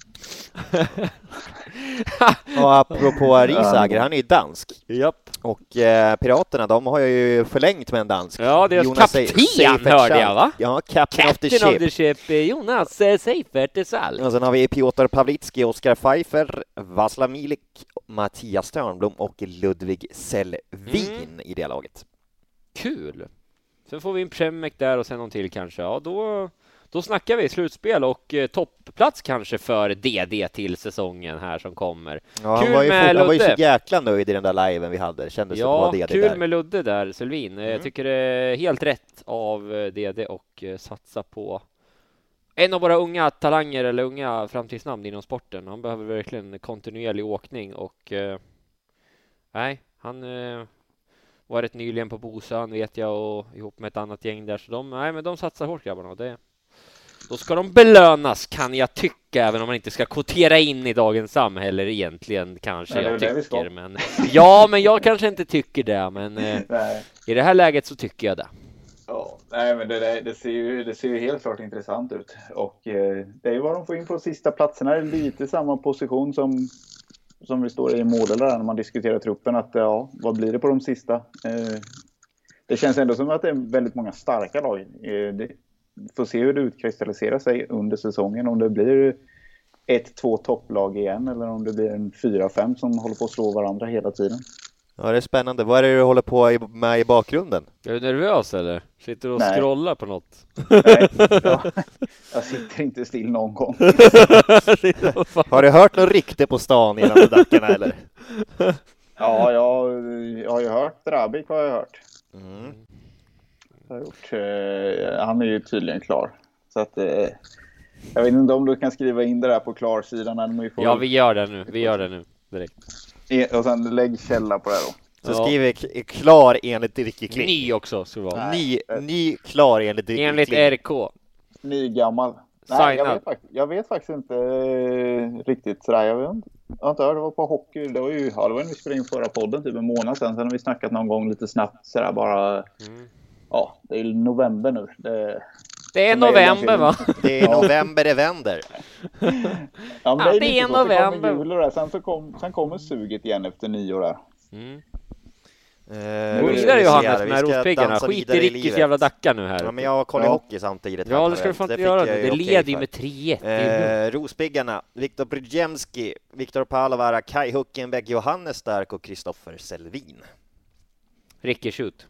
Och apropå Risager, han är ju dansk. Japp. Och eh, Piraterna, de har ju förlängt med en dansk. Ja, deras Jonas kapten Seifert hörde jag, va? Ja, captain, of the Captain of ship. the ship, eh, Jonas eh, Seifert Sall. Och sen har vi Piotr Pawlicki, Oskar Pfeiffer, Vaslav Milik, Mattias Törnblom och Ludvig Selvin Mm. i det laget. Kul. Sen får vi en Premek där och sen någon till kanske. Ja, då, då snackar vi slutspel och eh, toppplats kanske för DD till säsongen här som kommer. Ja, han, Kul var ju, med han var ju så jäkla nöjd i den där liven vi hade. Kändes som Ja, det var DD kul där. med Ludde där, Selvin. Eh, Jag Mm. tycker det är helt rätt av eh, DD och eh, satsa på en av våra unga talanger eller unga framtidsnamn inom sporten. Han behöver verkligen kontinuerlig åkning och eh, nej, han eh, var rätt nyligen på Bosön vet jag och ihop med ett annat gäng där så de, nej men de satsar hårt grabbarna och det då ska de belönas kan jag tycka, även om man inte ska kvotera in i dagens samhälle egentligen kanske Nej, jag tycker. Men, ja, men jag kanske inte tycker det, men eh, i det här läget så tycker jag det. Ja, nej, men det, där- det, ser ju, det ser ju helt klart intressant ut. Och eh, det är ju vad de får in på sista platserna. Lite samma position som, som vi står i i där när man diskuterar truppen. Att ja, vad blir det på de sista? Eh, det känns ändå som att det är väldigt många starka lag. Eh, det, får se hur det utkristalliserar sig under säsongen. Om det blir ett, två topplag igen eller om det blir en fyra, fem som håller på att slå varandra hela tiden. Ja, det är spännande. Vad är det du håller på med i bakgrunden? Är du nervös eller? Sitter du och Nej. scrollar på något? Nej, jag, jag sitter inte still någon gång. Har du hört något rykte på stan de dackarna eller? Ja, jag, jag har ju hört Drabik har jag hört. Mm. Jag har gjort. Eh, han är ju tydligen klar. Så att eh, jag vet inte om du kan skriva in det där på klarsidan. när får- Ja, vi gör det nu. Vi gör det nu direkt. E- Och sen lägg källa på det här då. Så Ja. skriver klar enligt Ricky Kling. Ny också, ska vara. Ny, ny klar enligt Ricky Enligt Kling. RK. Ny gammal. Nej, jag vet, faktiskt, jag vet faktiskt inte eh, riktigt sådär. Jag, vet, inte- jag har inte hört, det var på hockey. Det var ju, när vi spelade in förra podden, typ en månad sedan. Sen har vi snackat någon gång lite snabbt sådär bara. Mm. Ja, det är november nu. Det, Det är november va? Det är november det vänder. Ja, det är, det är november. kommer jul det. Sen, så kom, sen kommer suget igen efter nyår där. Mm. Eh, Gå vi vidare ska Johannes med vi rospiggarna. Skit i vidare livet. jävla dacka nu här. Ja, men jag kollar Ja. hockey samtidigt. Ja, det ska du fan inte göra. jag Det, leder ju med 3-1. Det är lugnt. Eh, Rospiggarna, Viktor Brydjemski, Viktor Palovara, Kai Huckenbeck, Johannes Stark och Kristoffer Selvin. Ricky, shoot.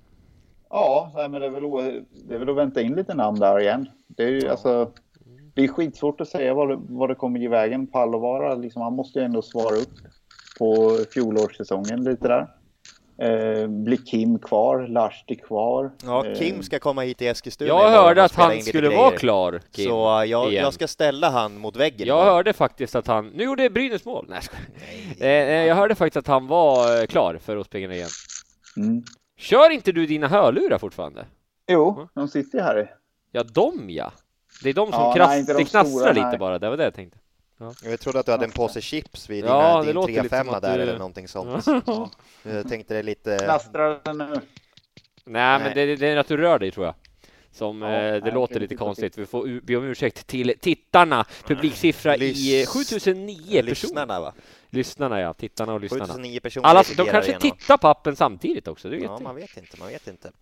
Ja, nej, men det är, väl, det är väl att vänta in lite namn där igen. Det är ju alltså... Det är skitsvårt att säga vad det, vad det kommer ge vägen. Pallovara, liksom, han måste ju ändå svara upp på fjolårssäsongen lite där. Eh, blir Kim kvar? Lahti kvar? Ja, Eh, Kim ska komma hit till Eskilstuna Jag hörde att han skulle grejer. vara klar, Kim. Så uh, jag, jag ska ställa han mot väggen. Jag hörde faktiskt att han, nu gjorde Brynäs mål. Nej, jag skojar. Eh, eh, Jag hörde faktiskt att han var eh, klar för Rospiggarna igen. Mm. Kör inte du dina hörlurar fortfarande? Jo, de sitter ju här i. Ja, de ja. Det är de som Ja, kras- nej, de det knastrar stora, lite nej. bara, det var det jag tänkte. Jag trodde att du hade en påse chips vid Ja, din låter lite 3-5 som att där du- eller någonting sånt. Jag tänkte det lite... Knastrar den nu? Nej, men Nej. det, det är att du rör dig tror jag. Som Ja, eh, det nej, låter lite konstigt. Vi får be om ursäkt till tittarna. Publiksiffra i eh, Lys- 7009 personer. Lyssnarna va? Lyssnarna ja, tittarna och lyssnarna. 7009 personer Alla, de kanske Arena. tittar på appen samtidigt också. Det vet Ja, man vet inte, man vet inte.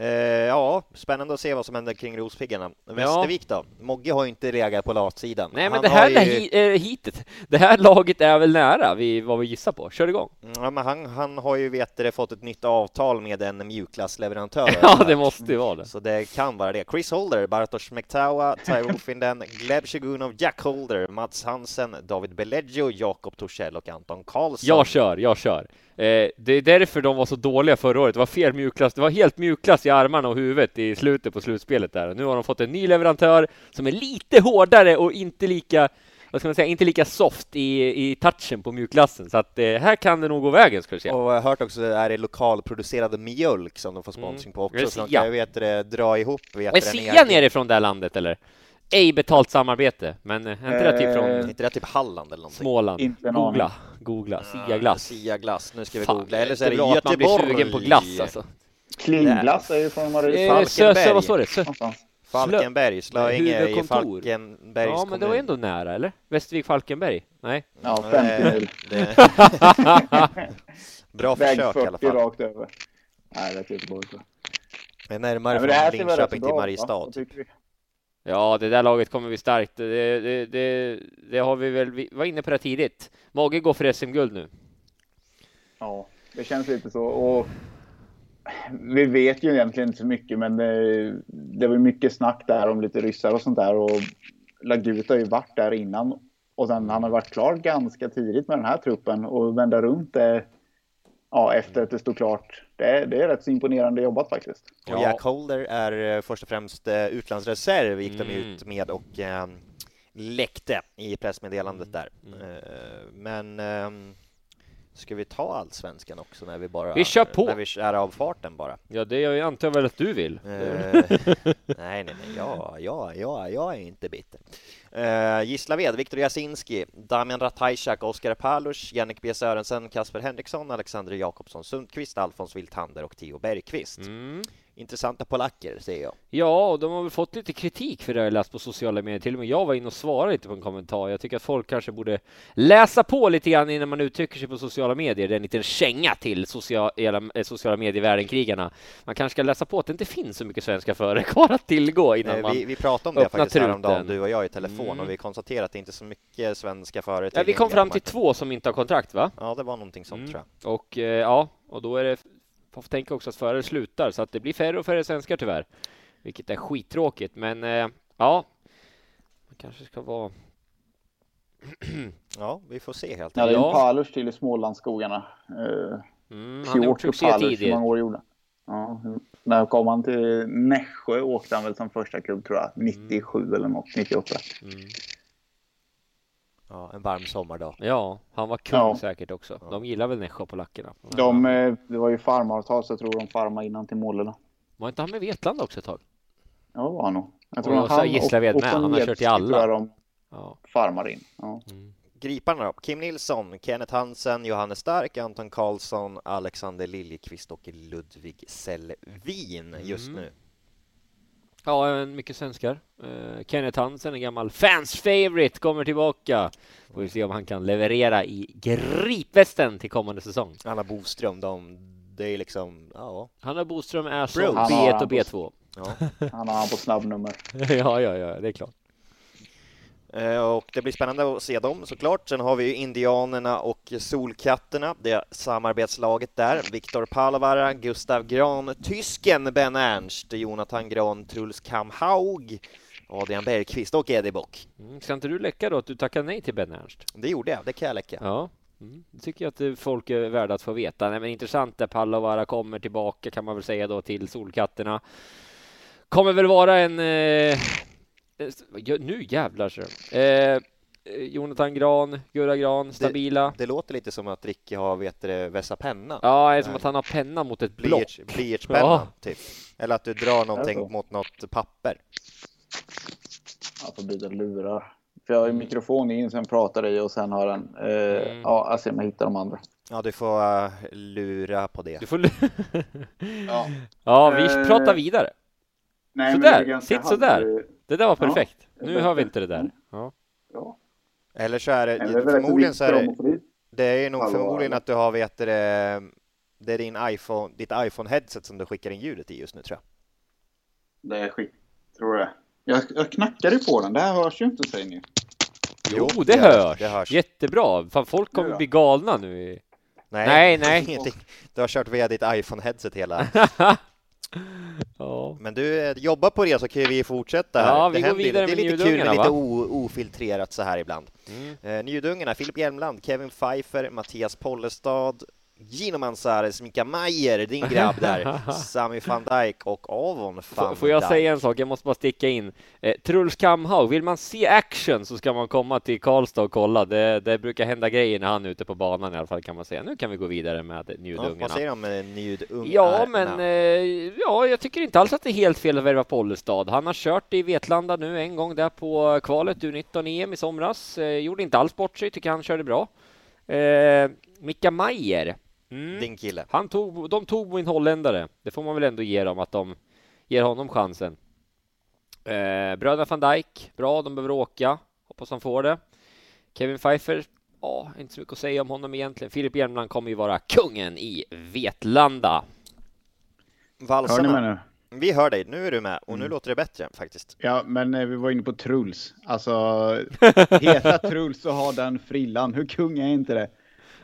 Eh, ja, spännande att se vad som händer kring Rospiggarna. Västervik då? Mogge har ju inte legat på latsidan. Nej, men Han det här ju... det hi- eh, hitet, det här laget är väl nära vi, vad vi gissar på. Kör igång. Ja, men han, han har ju vet du, fått ett nytt avtal med en mjukglassleverantör. Ja, det måste ju vara det. Så det kan vara det. Chris Holder, Bartosz Mektawa, Taiwo Finden, Gleb Shigunov, Jack Holder, Mats Hansen, David Beleggio, Jakob Torssell och Anton Karlsson. Jag kör, jag kör. Eh, det är därför de var så dåliga förra året. Det var fel mjukglass. Det var helt mjukglass i armarna och huvudet i slutet på slutspelet där. Nu har de fått en ny leverantör som är lite hårdare och inte lika, vad ska man säga, inte lika soft i, i touchen på mjukglassen. Så att eh, här kan det nog gå vägen ska du se. Och jag har hört också är det lokalproducerad mjölk som de får sponsring på Mm. Det är också. Så de kan vet du, dra ihop vet Är Sia nerifrån det här landet eller? Ej betalt samarbete, men eh, är inte det typ Eh, från Inte det typ Halland eller någonting? Småland? Inte Googla, googla, Sia glass. Sia glass, nu ska vi Fan, googla. Eller så är det bra att man blir Göteborg. sugen på glass alltså. Klingglass är ju från Marie. Eh, Falkenberg. vad står det? Sö. Falkenberg, Slöinge i. Falkenbergs Ja, men det var kommun. ändå nära, eller? Västervik Falkenberg? Nej? Ja, 50 mil. Det... Bra Väg försök i alla 40 fall. rakt över. Nej, det är Göteborg. jag. Det närmare men det här från Linköping till? Mariestad. Vad tycker vi? Ja, det där laget kommer bli starkt. Det, det, det, det har vi väl, vi var inne på det tidigt. Mage går för SM-guld nu. Ja, det känns lite så. Och vi vet ju egentligen inte så mycket, men det, det var mycket snack där om lite ryssar och sånt där. Och Laguta har ju varit där innan. Och sen han har varit klar ganska tidigt med den här truppen och vända runt det ja, efter att det stod klart. Det, det är rätt så imponerande jobbat faktiskt. Och Ja. Jack Holder är eh, först och främst eh, utlandsreserv, gick de Mm. ut med och eh, läckte i pressmeddelandet Mm. där. Eh, men eh, ska vi ta allsvenskan också när vi bara... Vi kör på. När vi är av farten bara. Ja, det jag antar väl att du vill. Nej, nej, nej, ja, ja, ja, jag är inte bitter. Eh, uh, Gislaved, Viktor Jasinski, Damian Ratajczak, Oskar Palush, Jannik B Sörensen, Kasper Henriksson, Alexander Jakobsson Sundqvist, Alfons Wiltander och Theo Bergqvist. Mm. Intressanta polacker, ser jag. Ja, och de har väl fått lite kritik för det jag läst på sociala medier. Till och med jag var inne och svarade lite på en kommentar. Jag tycker att folk kanske borde läsa på lite grann innan man uttrycker sig på sociala medier. Det är en liten känga till sociala, eh, sociala medievärlden-krigarna. Man kanske ska läsa på att det inte finns så mycket svenska förare kvar att tillgå innan Eh, man... vi, vi pratade om det faktiskt häromdagen, truten. du och jag i telefon, Mm. och vi konstaterade att det inte är så mycket svenska förare Ja, vi kom fram till två som inte har kontrakt, va? Ja, det var någonting sånt Mm. tror jag. Och eh, ja, och då är det får tänka också att förare slutar så att det blir färre och färre svenskar tyvärr, vilket är skittråkigt. Men eh, ja, man kanske ska vara. Ja, vi får se helt Ja, det är enkelt. en Ja. Palus till i Smålandsskogarna. Uh, Mm, han har gjort succé tidigare. många år gjorde han? Ja, när kom han till Nässjö åkte han väl som första klubb tror jag. 97 eller något, 98. Mm. Ja, en varm sommardag. Ja, han var kung Ja. säkert också. De gillar väl Nässjö på lackerna. De, eh, det var ju farmaravtal så jag tror de farmade innan till Målorna. Var inte han med Vetlanda också ett tag? Ja, det var han nog. Jag Och så Gislaved med, han har kört i alla. tror de Ja. farmar in. Ja. Griparna då? Kim Nilsson, Kenneth Hansen, Johannes Stark, Anton Karlsson, Alexander Liljekvist och Ludvig Selvin just Mm. nu. Ja, även mycket svenskar. Eh, Kenneth Hansen, en gammal fans favorite, kommer tillbaka. Får vi se om han kan leverera i gripvästen till kommande säsong. Anna Boström, de Det är liksom, ja. Hanna Boström är som Bro. Han har B1 och han B2. ja. Han har han på snabbnummer. ja, ja, ja, det är klart. Eh, Och det blir spännande att se dem såklart. Sen har vi ju Indianerna och Solkatterna, det samarbetslaget där. Viktor Palavara, Gustav Gran, tysken Ben Ernst, Jonathan Gran, Truls Kamhaug, Adrian Bergqvist och Eddie Bock. Mm. Ska inte du läcka då att du tackar nej till Ben Ernst? Det gjorde jag, det kan jag läcka. Ja, mm. det tycker jag att eh, folk är värda att få veta. Nej, men intressant där Pallovara kommer tillbaka kan man väl säga då till Solkatterna. Kommer väl vara en... Eh, nu jävlar så. Eh, Jonathan Gran, Gurra Gran, stabila. Det låter lite som att Ricky har, vet du, vässa penna. Ja, det är som att han har penna mot ett block. Blyerts- Blyertspenna, Ja. typ. Eller att du drar någonting så. mot något papper. Jag får byta lurar. För jag har ju mikrofon in, sen pratar i och sen har den... Eh, Mm. Ja, jag ser om jag hittar de andra. Ja, du får uh, lura på det. Du får... Ja. ja, vi Eh, pratar vidare. Nej, Sådär, är sitt sådär. Det där var Ja, perfekt. är Nu hör vi inte det där. Ja. Ja. Eller så är det, är det förmodligen så är det, det är nog Hallå, förmodligen att du har, vet du, det, det är din iPhone, ditt iPhone-headset som du skickar in ljudet i just nu tror jag. Det är skit, tror jag. Jag, jag knackade på den. Det här hörs ju inte, säger ni. Jo, Jo, det, det hörs, det hörs. Jättebra. Fan, folk kommer bli galna nu. Nej, Nej, nej. Du har kört via ditt iPhone-headset hela. Ja. Men du, eh, jobba på det så kan vi fortsätta här. Ja, vi det går vidare Det är lite kul med lite ofiltrerat så här ibland. Mm. Eh, Njudungarna, Filip Hjelmland, Kevin Pfeiffer, Mattias Pollestad, Gino Manzares, Mika Mayer, din grabb där, Sami van Dijk och Avon van Får- Får jag Dijk. säga en sak? Jag måste bara sticka in. Eh, Truls Kamhaug, vill man se action så ska man komma till Karlstad och kolla. Det, det brukar hända grejer när han är ute på banan i alla fall kan man säga. Nu kan vi gå vidare med Ja, njudungarna. vad säger du om eh, njudungarna? Ja, men eh, ja, jag tycker inte alls att det är helt fel att värva Pollestad. Han har kört i Vetlanda nu en gång där på kvalet U19-EM i somras. Eh, gjorde inte alls bort sig, tycker han körde bra. Eh, Mika Mayer. Mm. Din kille. Han tog, de tog min holländare. Det får man väl ändå ge dem, att de ger honom chansen. Eh, bröderna van Dijk, bra, de behöver åka. Hoppas han får det. Kevin Pfeiffer, ja, inte så mycket att säga om honom egentligen. Filip Hjelmland kommer ju vara kungen i Vetlanda. Hör ni Valsarna. mig nu? Vi hör dig, nu är du med och Mm. nu låter det bättre faktiskt. Ja, men eh, vi var inne på Truls. Alltså, heta Truls och ha den frillan. Hur kung är inte det?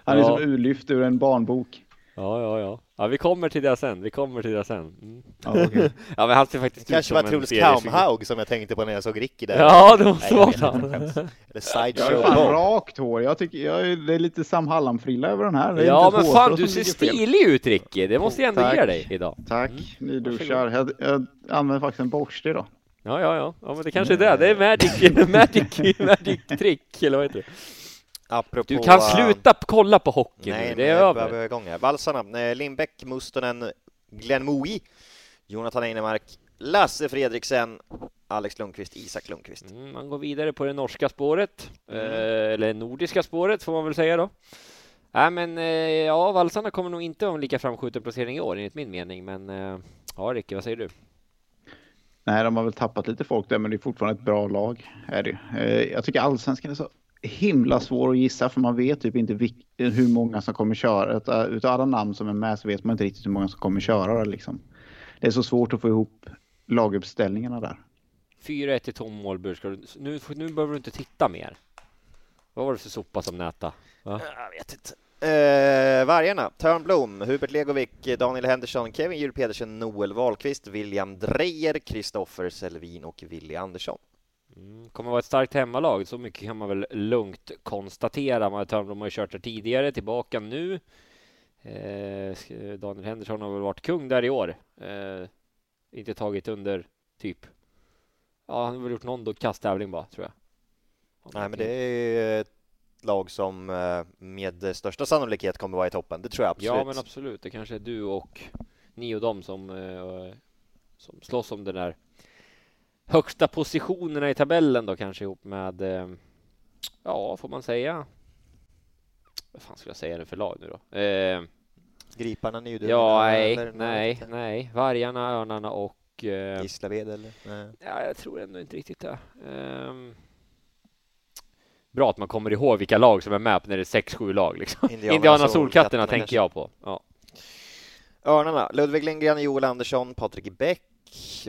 Han är Ja. som urlyft ur en barnbok. Ja, ja, ja. Ja, vi kommer till det sen. Vi kommer till det sen. Mm. Ja, okej. Ja, men han ser faktiskt Det kanske ut var som Truls. Kamhaug som jag tänkte på när jag såg Ricky där. Ja, det måste jag vara han. Eller Jag Sideshow har fan rakt hår. Jag tycker, jag, är- det är lite Sam Hallam-frilla över den här. Det är Ja, inte men fan, du ser fel. stilig ut, Ricky. Det måste jag ändå Tack. ge dig idag. Tack, ni duschar. Jag, jag använder faktiskt en borste idag. Ja, ja, ja. Ja, men det kanske är det. Det är magic, magic, magic trick, eller vad heter det? Apropå, Du kan äh, sluta kolla på hockey Nej, nu. Det är jag över. behöver igång här. Valsarna, eh, Lindbäck, Mustonen, Glenn Moe, Jonathan Einemark, Lasse Fredriksen, Alex Lundqvist, Isak Lundqvist. Mm, man går vidare på det norska spåret. Mm. Eh, eller nordiska spåret, får man väl säga då. Nej, men eh, ja, valsarna kommer nog inte ha en lika framskjuten placering i år, enligt min mening. Men eh, ja, Ricky, vad säger du? Nej, de har väl tappat lite folk där, men det är fortfarande ett bra lag. Är det. Eh, Jag tycker allsvenskan är så himla svår att gissa, för man vet typ inte vilk- hur många som kommer köra. Utav utav alla namn som är med så vet man inte riktigt hur många som kommer köra det liksom. Det är så svårt att få ihop laguppställningarna där. 4-1 till Tom du, nu, nu behöver du inte titta mer. Vad var det för sopa som näta? Va? Jag vet inte. Eh, vargarna, Törnblom, Hubert Legovic, Daniel Henderson, Kevin Juhl Pedersen, Noel Wahlqvist, William Dreyer, Kristoffer Selvin och Willy Andersson. Mm, kommer vara ett starkt hemmalag, så mycket kan man väl lugnt konstatera. Man Törnblom har ju kört det tidigare, tillbaka nu. Eh, Daniel Henderson har väl varit kung där i år. Eh, inte tagit under typ. Ja, han har väl gjort någon då kasttävling bara, tror jag. Nej, men det är ett lag som eh, med största sannolikhet kommer vara i toppen. Det tror jag absolut. Ja, men absolut. Det kanske är du och ni och dem som, eh, som slåss om den där högsta positionerna i tabellen då kanske ihop med, eh, ja, får man säga. Vad fan ska jag säga det för lag nu då? Eh, Griparna, Nydungarna? ja, nej, nej, nej. Vargarna, Örnarna och eh, Gislaved eller? Nej. Ja, jag tror ändå inte riktigt det. Ehm, bra att man kommer ihåg vilka lag som är med när det är sex, sju lag liksom. Indiana, Indiana Solkatterna tänker jag på. Ja. Örnarna, Ludvig Lindgren, Joel Andersson, Patrik Bäck,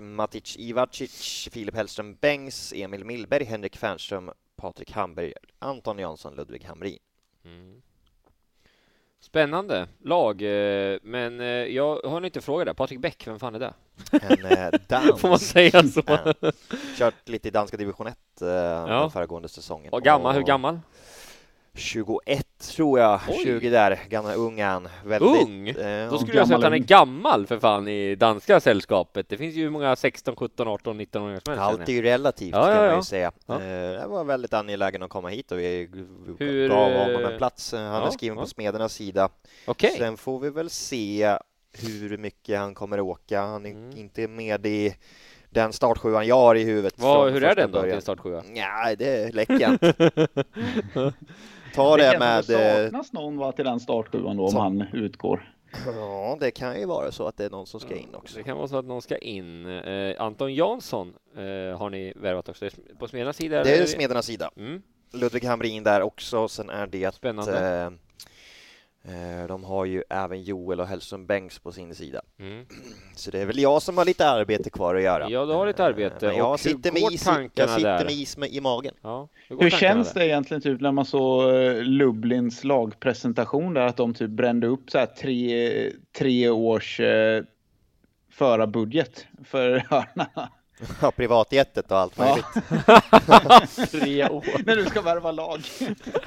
Matic Ivacic, Filip Hellström Bengs, Emil Millberg, Henrik Fernström, Patrik Hamberg, Anton Jansson, Ludvig Hamrin. Mm. Spännande lag, eh, men eh, jag har inte frågat där. Patrik Bäck, vem fan är det? En eh, dans. Får man säga så? Ja. Kört lite i danska division 1 eh, Ja. föregående säsongen. Och gammal, Och hur gammal? 21 tror jag, Oj. 20 där, gamla ungen. Väldigt, Ung? eh, Då skulle jag säga att han är gammal för fan i danska sällskapet. Det finns ju många 16, 17, 18, 19 åringar som helst. Allt är ju relativt Ja, kan ja, man ja. ju säga. Ja. Eh, Jag var väldigt angelägen att komma hit och vi Hur, gav honom eh, en plats. Han ja, är skriven på Smedernas sida. Okej. Sen får vi väl se hur mycket han kommer åka. Han är Mm. inte med i den startsjuan jag har i huvudet. Vad, hur är den då, början. din startsjua? Ja, det läcker jag inte. Ta det med... Det eh, saknas någon va, till den startsjuan då om Så- han utgår. Ja, det kan ju vara så att det är någon som ska in också. Det kan vara så att någon ska in. Eh, Anton Jansson eh, har ni värvat också. På Smedernas sida? Det är? Smedernas sida. Mm. Ludvig Hamrin där också. Sen är det Spännande. Eh, eh, de har ju även Joel och Hellström Bengts på sin sida. Mm. Så det är väl jag som har lite arbete kvar att göra. Ja, du har lite arbete. Men Och jag hur sitter med is, i- jag tankarna sitter där? med is med, i magen. Ja, Hur tankarna känns där? det egentligen typ när man såg eh, Lublins lagpresentation där att de typ brände upp så här tre, tre års eh, förarbudget för hörnarna? Ja, privatjetet och allt Ja. möjligt. Tre år. när du ska värva lag.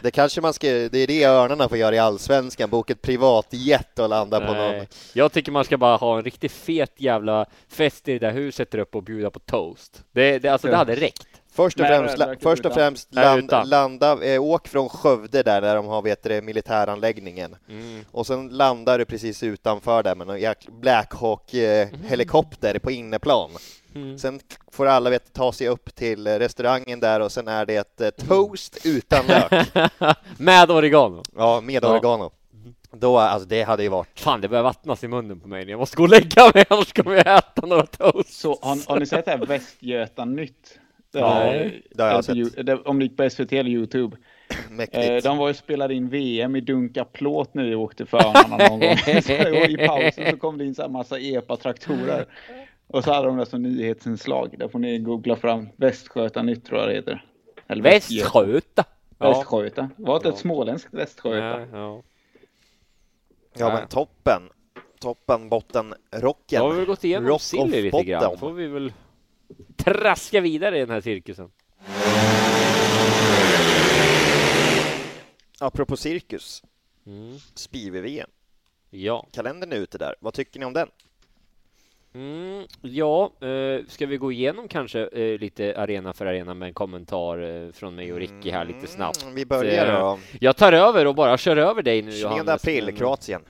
Det kanske man ska, det är det Örnarna får göra i Allsvenskan, boka ett privatjet och landa på någon. Nej. Jag tycker man ska bara ha en riktigt fet jävla fest i det där huset där uppe och bjuda på toast. Det, det, alltså, det hade räckt. Först och Nej, främst, nej, nej, först och främst Nej, land, landa, eh, åk från Skövde där, där de har vet du, det, militäranläggningen. Mm. Och sen landar du precis utanför där med jäkla Black Hawk eh, helikopter på inneplan. Mm. Sen får alla vet, ta sig upp till eh, restaurangen där och sen är det ett eh, toast utan lök. Med oregano. Ja, med Ja. oregano. Då, alltså det hade ju varit Fan, det börjar vattnas i munnen på mig. Jag måste gå och lägga mig, annars kommer jag äta några toast. Så har, har ni sett det här Västgöta-nytt? Det Ja, det har jag på sett. Det- Om det gick på SVT eller Youtube. mäktigt. Eh, de var ju spelade in VM i dunka plåt när vi åkte för Örnarna någon gång. Så I pausen så kom det in så här massa epa-traktorer. Och så hade de det som nyhetsinslag. Där får ni googla fram Västgöta-nytt tror jag det heter. Eller Västgöta. Västgöta. Västgöta. Var det Ja. ett småländskt Västgöta? Ja, ja. Ja men toppen. Toppen, botten, rocken. Då har vi gått igenom Rock Silly lite bottom. grann. får vi väl traska vidare i den här cirkusen. Apropå cirkus, Mm. Speedway-VM. Ja. Kalendern är ute där. Vad tycker ni om den? Mm, ja, eh, ska vi gå igenom kanske eh, lite arena för arena med en kommentar eh, från mig och Ricky här lite snabbt. Mm, vi börjar Eh, då. Jag tar över och bara kör över dig nu 29 Johannes. april, men- Kroatien.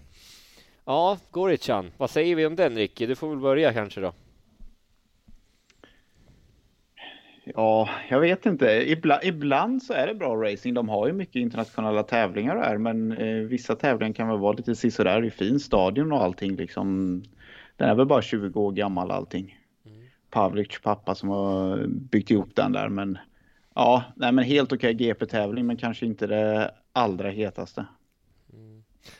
Ja, Goritjan. Vad säger vi om den Ricky? Du får väl börja kanske då. Ja, jag vet inte. Ibland, ibland så är det bra racing. De har ju mycket internationella tävlingar där, men eh, vissa tävlingar kan väl vara lite sisådär. Det är fin stadion och allting liksom. Den är väl bara 20 år gammal allting. Pavlic pappa som har byggt ihop den där, men ja, nej, men helt okej GP-tävling, men kanske inte det allra hetaste.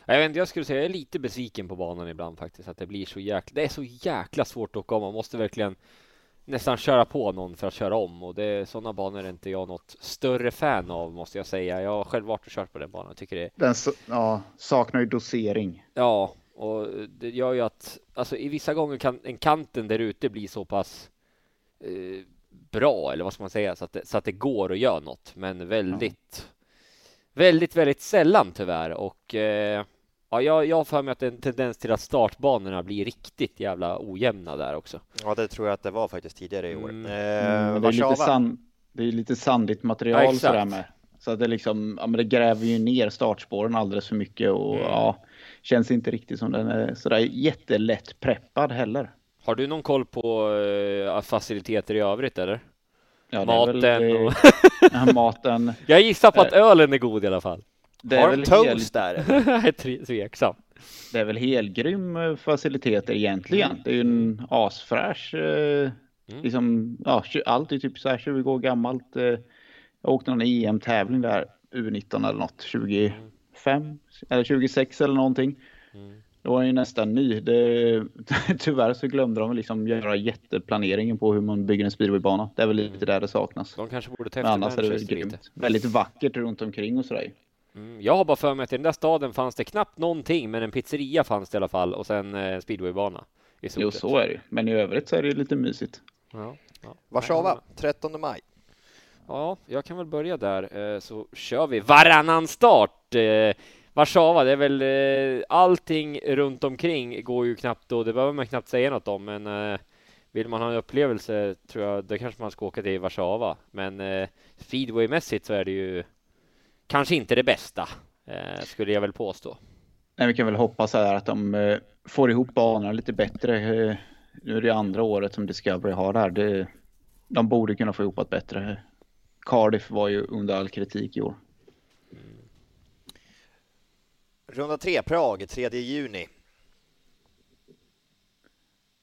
Jag vet inte, jag skulle säga jag är lite besviken på banan ibland faktiskt. Att det blir så jäkla, det är så jäkla svårt att åka om. Man måste verkligen nästan köra på någon för att köra om och det sådana banor är inte jag något större fan av måste jag säga. Jag har själv varit och kört på den banan. Tycker det Den ja, saknar ju dosering. Ja, och det gör ju att alltså i vissa gånger kan en kanten där ute bli så pass eh, bra eller vad ska man säga så att det, så att det går att göra något. Men väldigt, väldigt, väldigt sällan tyvärr och eh, ja, jag, jag har för mig att det är en tendens till att startbanorna blir riktigt jävla ojämna där också. Ja, det tror jag att det var faktiskt tidigare i år. Mm. Eh, Mm, men det, är lite sand, det är lite sandigt material Ja, sådär med. Så att det liksom, ja men det gräver ju ner startspåren alldeles för mycket och Mm. ja, känns inte riktigt som den är sådär jättelätt preppad heller. Har du någon koll på eh, faciliteter i övrigt eller? Ja, Maten väl, och... ja, maten. Jag gissar på att ölen är god i alla fall. Det är, Har väl de hel, toast där? Jag är tveksam. det är väl helgrym eh, faciliteter egentligen. Mm. Det är ju en asfräsch, eh, Mm. liksom, ja, allt är typ så här 20 år gammalt. Eh, jag åkte någon EM-tävling där, U19 eller något, 25 eller 26 eller någonting. Mm. Det var ju nästan ny. Det, tyvärr så glömde de liksom göra jätteplaneringen på hur man bygger en speedwaybana. Det är väl lite där det saknas. De kanske borde ta Men efter annars är det väl Manchester lite. grymt. Väldigt vackert runt omkring och sådär. Mm, jag har bara för mig att i den där staden fanns det knappt någonting, men en pizzeria fanns det i alla fall och sen eh, en speedwaybana. Jo, så är det. Men i övrigt så är det lite mysigt. Ja, ja. Warszawa, 13 maj. Ja, jag kan väl börja där eh, så kör vi varannan start. Eh, Warszawa, det är väl eh, allting runt omkring går ju knappt och det behöver man knappt säga något om, men vill man ha en upplevelse tror jag då kanske man ska åka till Warszawa. Men speedwaymässigt så är det ju kanske inte det bästa, skulle jag väl påstå. Nej, vi kan väl hoppas här att de får ihop banorna lite bättre. Nu är det andra året som Discovery har det här. Det, de borde kunna få ihop det bättre. Cardiff var ju under all kritik i år. Runda 3, Prag, 3 juni.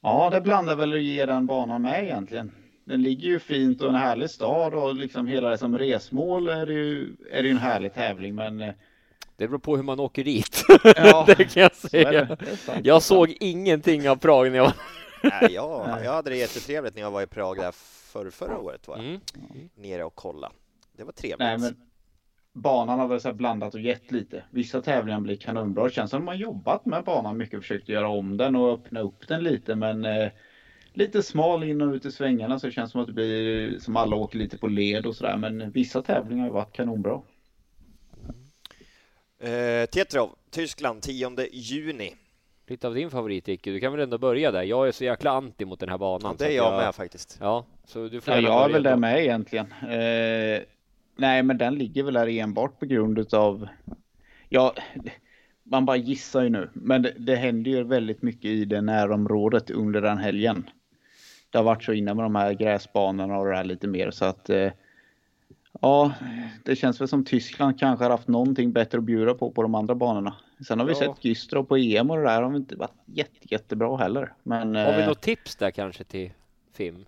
Ja, det blandar väl att ge den banan med egentligen. Den ligger ju fint och en härlig stad och liksom hela det som resmål är det ju, är det ju en härlig tävling. Men eh, Det beror på hur man åker dit. Ja, det kan jag säga. det. Det. Jag såg ingenting av Prag när jag var Nej, jag, jag hade det jättetrevligt när jag var i Prag där för, förra året var jag mm. nere och kolla. Det var trevligt. Nej, men banan har väl så här blandat och gett lite. Vissa tävlingar blir kanonbra. Det känns som har jobbat med banan mycket och försökt göra om den och öppna upp den lite. Men eh, lite smal in och ut i svängarna så det känns som att det blir som alla åker lite på led och sådär. Men vissa tävlingar har varit kanonbra. Eh, Tetrov, Tyskland, 10 juni. Lite av din favorit Icke, du kan väl ändå börja där. Jag är så jäkla anti mot den här banan. Ja, det är att jag med faktiskt. Ja, så du får Ja, jag är väl där med egentligen. Eh, nej, men den ligger väl där enbart på grund utav... Ja, man bara gissar ju nu. Men det, det händer ju väldigt mycket i det närområdet under den helgen. Det har varit så innan med de här gräsbanorna och det här lite mer så att... Eh, ja, det känns väl som Tyskland kanske har haft någonting bättre att bjuda på på de andra banorna. Sen har vi Ja. sett Güstrow på EM och det där har inte varit jätte, jättebra heller. Men... Har vi eh, något tips där kanske till Fim?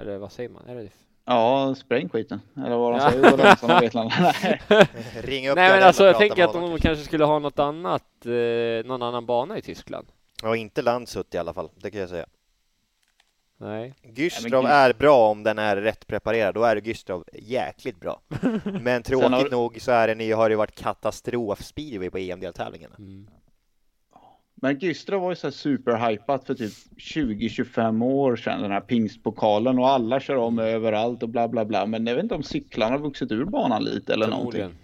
Eller vad säger man? Är det... Ja, spräng skiten. Eller vad de Ja. säger på Dansarna Vetlanda. Nej. Ring upp Nej men alltså jag tänker att de kanske skulle ha något annat, eh, någon annan bana i Tyskland. Ja, inte Landshut i alla fall, det kan jag säga. Nej. Güstrow Gü- är bra om den är rätt preparerad, då är Güstrow jäkligt bra. Men tråkigt har nog så är det, ni har det varit katastrof-speedway på EM-deltävlingarna. Mm. Men Güstrow var ju så här superhypat för typ 20-25 år sedan, den här pingstpokalen och alla kör om överallt och bla bla bla. Men jag vet inte om cyklarna har vuxit ur banan lite eller någonting.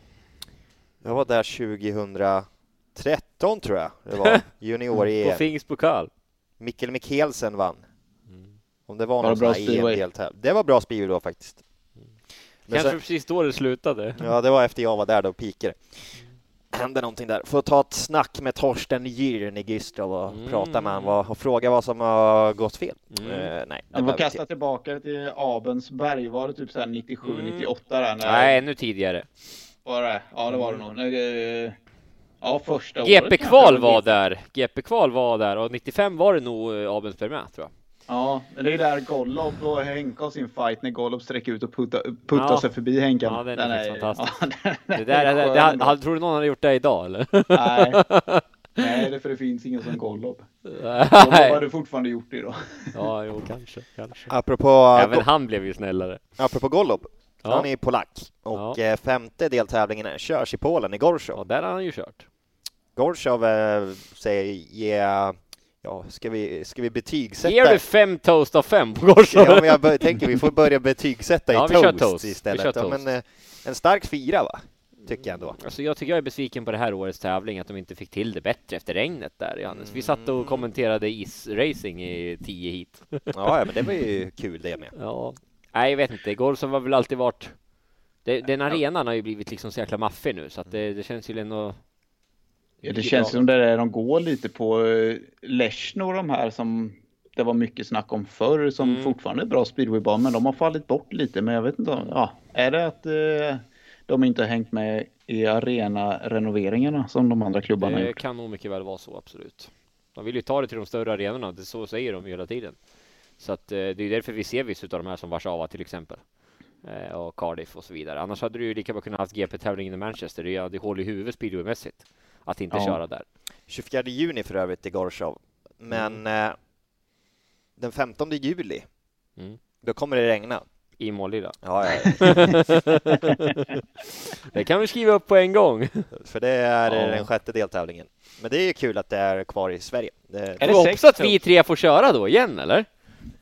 Jag var där 2013 tror jag det var, På junior-EM. Fings pokal. Mikkel Mikkelsen vann. Om det var Var någon det bra speedway? EM-deltävling. Det var bra speedway då faktiskt. Men Kanske sen, precis då det slutade. ja, det var efter jag var där då pikade hände någonting där. Får ta ett snack med Torsten Gyrn i Güstrow och Mm. prata med honom och fråga vad som har gått fel. Mm. Eh, nej, det behöver kasta tillbaka till Abensberg. Var det typ så här 97, Mm. 98 där? När, Nej, ännu tidigare. Var det? Ja, det var det nog. När, ja, första året GP-kval var där. GP-kval var där och 95 var det nog eh, Abensberg med tror jag. Ja, det är där Gollob och Henke har sin fight när Gollob sträcker ut och puttar, puttar Ja. sig förbi Henkan. Ja, den är faktiskt fantastisk. Ja, den Det där, är det, det, det, tror du någon hade gjort det idag eller? Nej. Nej, det är för det finns ingen som Gollob. Gollob hade fortfarande gjort det då. Ja, jo, kanske, kanske. Apropå, Även han blev ju snällare. apropå Golob, Ja. han är ju polack och eh, femte deltävlingen är- körs i Polen i Gorszow. Ja, där har han ju kört. Gorszow eh, säger ge, ja, ska vi, ska vi betygsätta? Ger du fem toast av fem på Gorszow? Ja, men jag bör, tänker vi får börja betygsätta Ja, i kör toast, toast. Istället. kör Ja, toast. men, eh, en stark fyra va? Tycker jag ändå. Alltså jag tycker jag är besviken på det här årets tävling, att de inte fick till det bättre efter regnet där, Johannes. Vi satt och kommenterade isracing i 10 hit. Ja, ja, men det var ju kul det med. Ja, nej jag vet inte. Gorszow har väl alltid varit... Det, den arenan har ju blivit liksom så jäkla maffig nu, så att det, det känns ju ändå... Ja, det känns som det är de går lite på eh, Lechno och de här som det var mycket snack om förr som Mm. fortfarande är bra speedwaybanor men de har fallit bort lite men jag vet inte om, ja, är det att eh, de inte har hängt med i arena-renoveringarna som de andra klubbarna Det gjort? kan nog mycket väl vara så, absolut. De vill ju ta det till de större arenorna, det så säger de ju hela tiden. Så att eh, det är därför vi ser vissa av de här som Warszawa till exempel. Eh, och Cardiff och så vidare. Annars hade du ju lika bra kunnat haft GP-tävlingen i Manchester. Det hade hål i huvudet speedwaymässigt. Att inte Ja. köra där. 24 juni för övrigt i Gorshov. Men eh, den 15 juli, Mm. då kommer det regna. I Målilla. Ja, ja, Det kan vi skriva upp på en gång. för det är Ja. den sjätte deltävlingen. Men det är ju kul att det är kvar i Sverige. Det, Är det sex att vi tre får köra då igen, eller?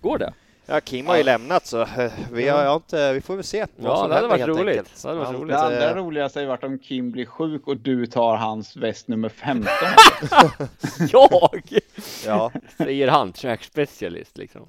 Går det? Ja, Kim har ju lämnat så eh, vi, har, jag har inte, vi får väl se. Ja, som det hade varit roligt. enkelt. Det hade varit Ja, roligt. Det andra eh, roligaste har ju varit om Kim blir sjuk och du tar hans väst nummer 15. Jag! Ja, Säger han, specialist liksom.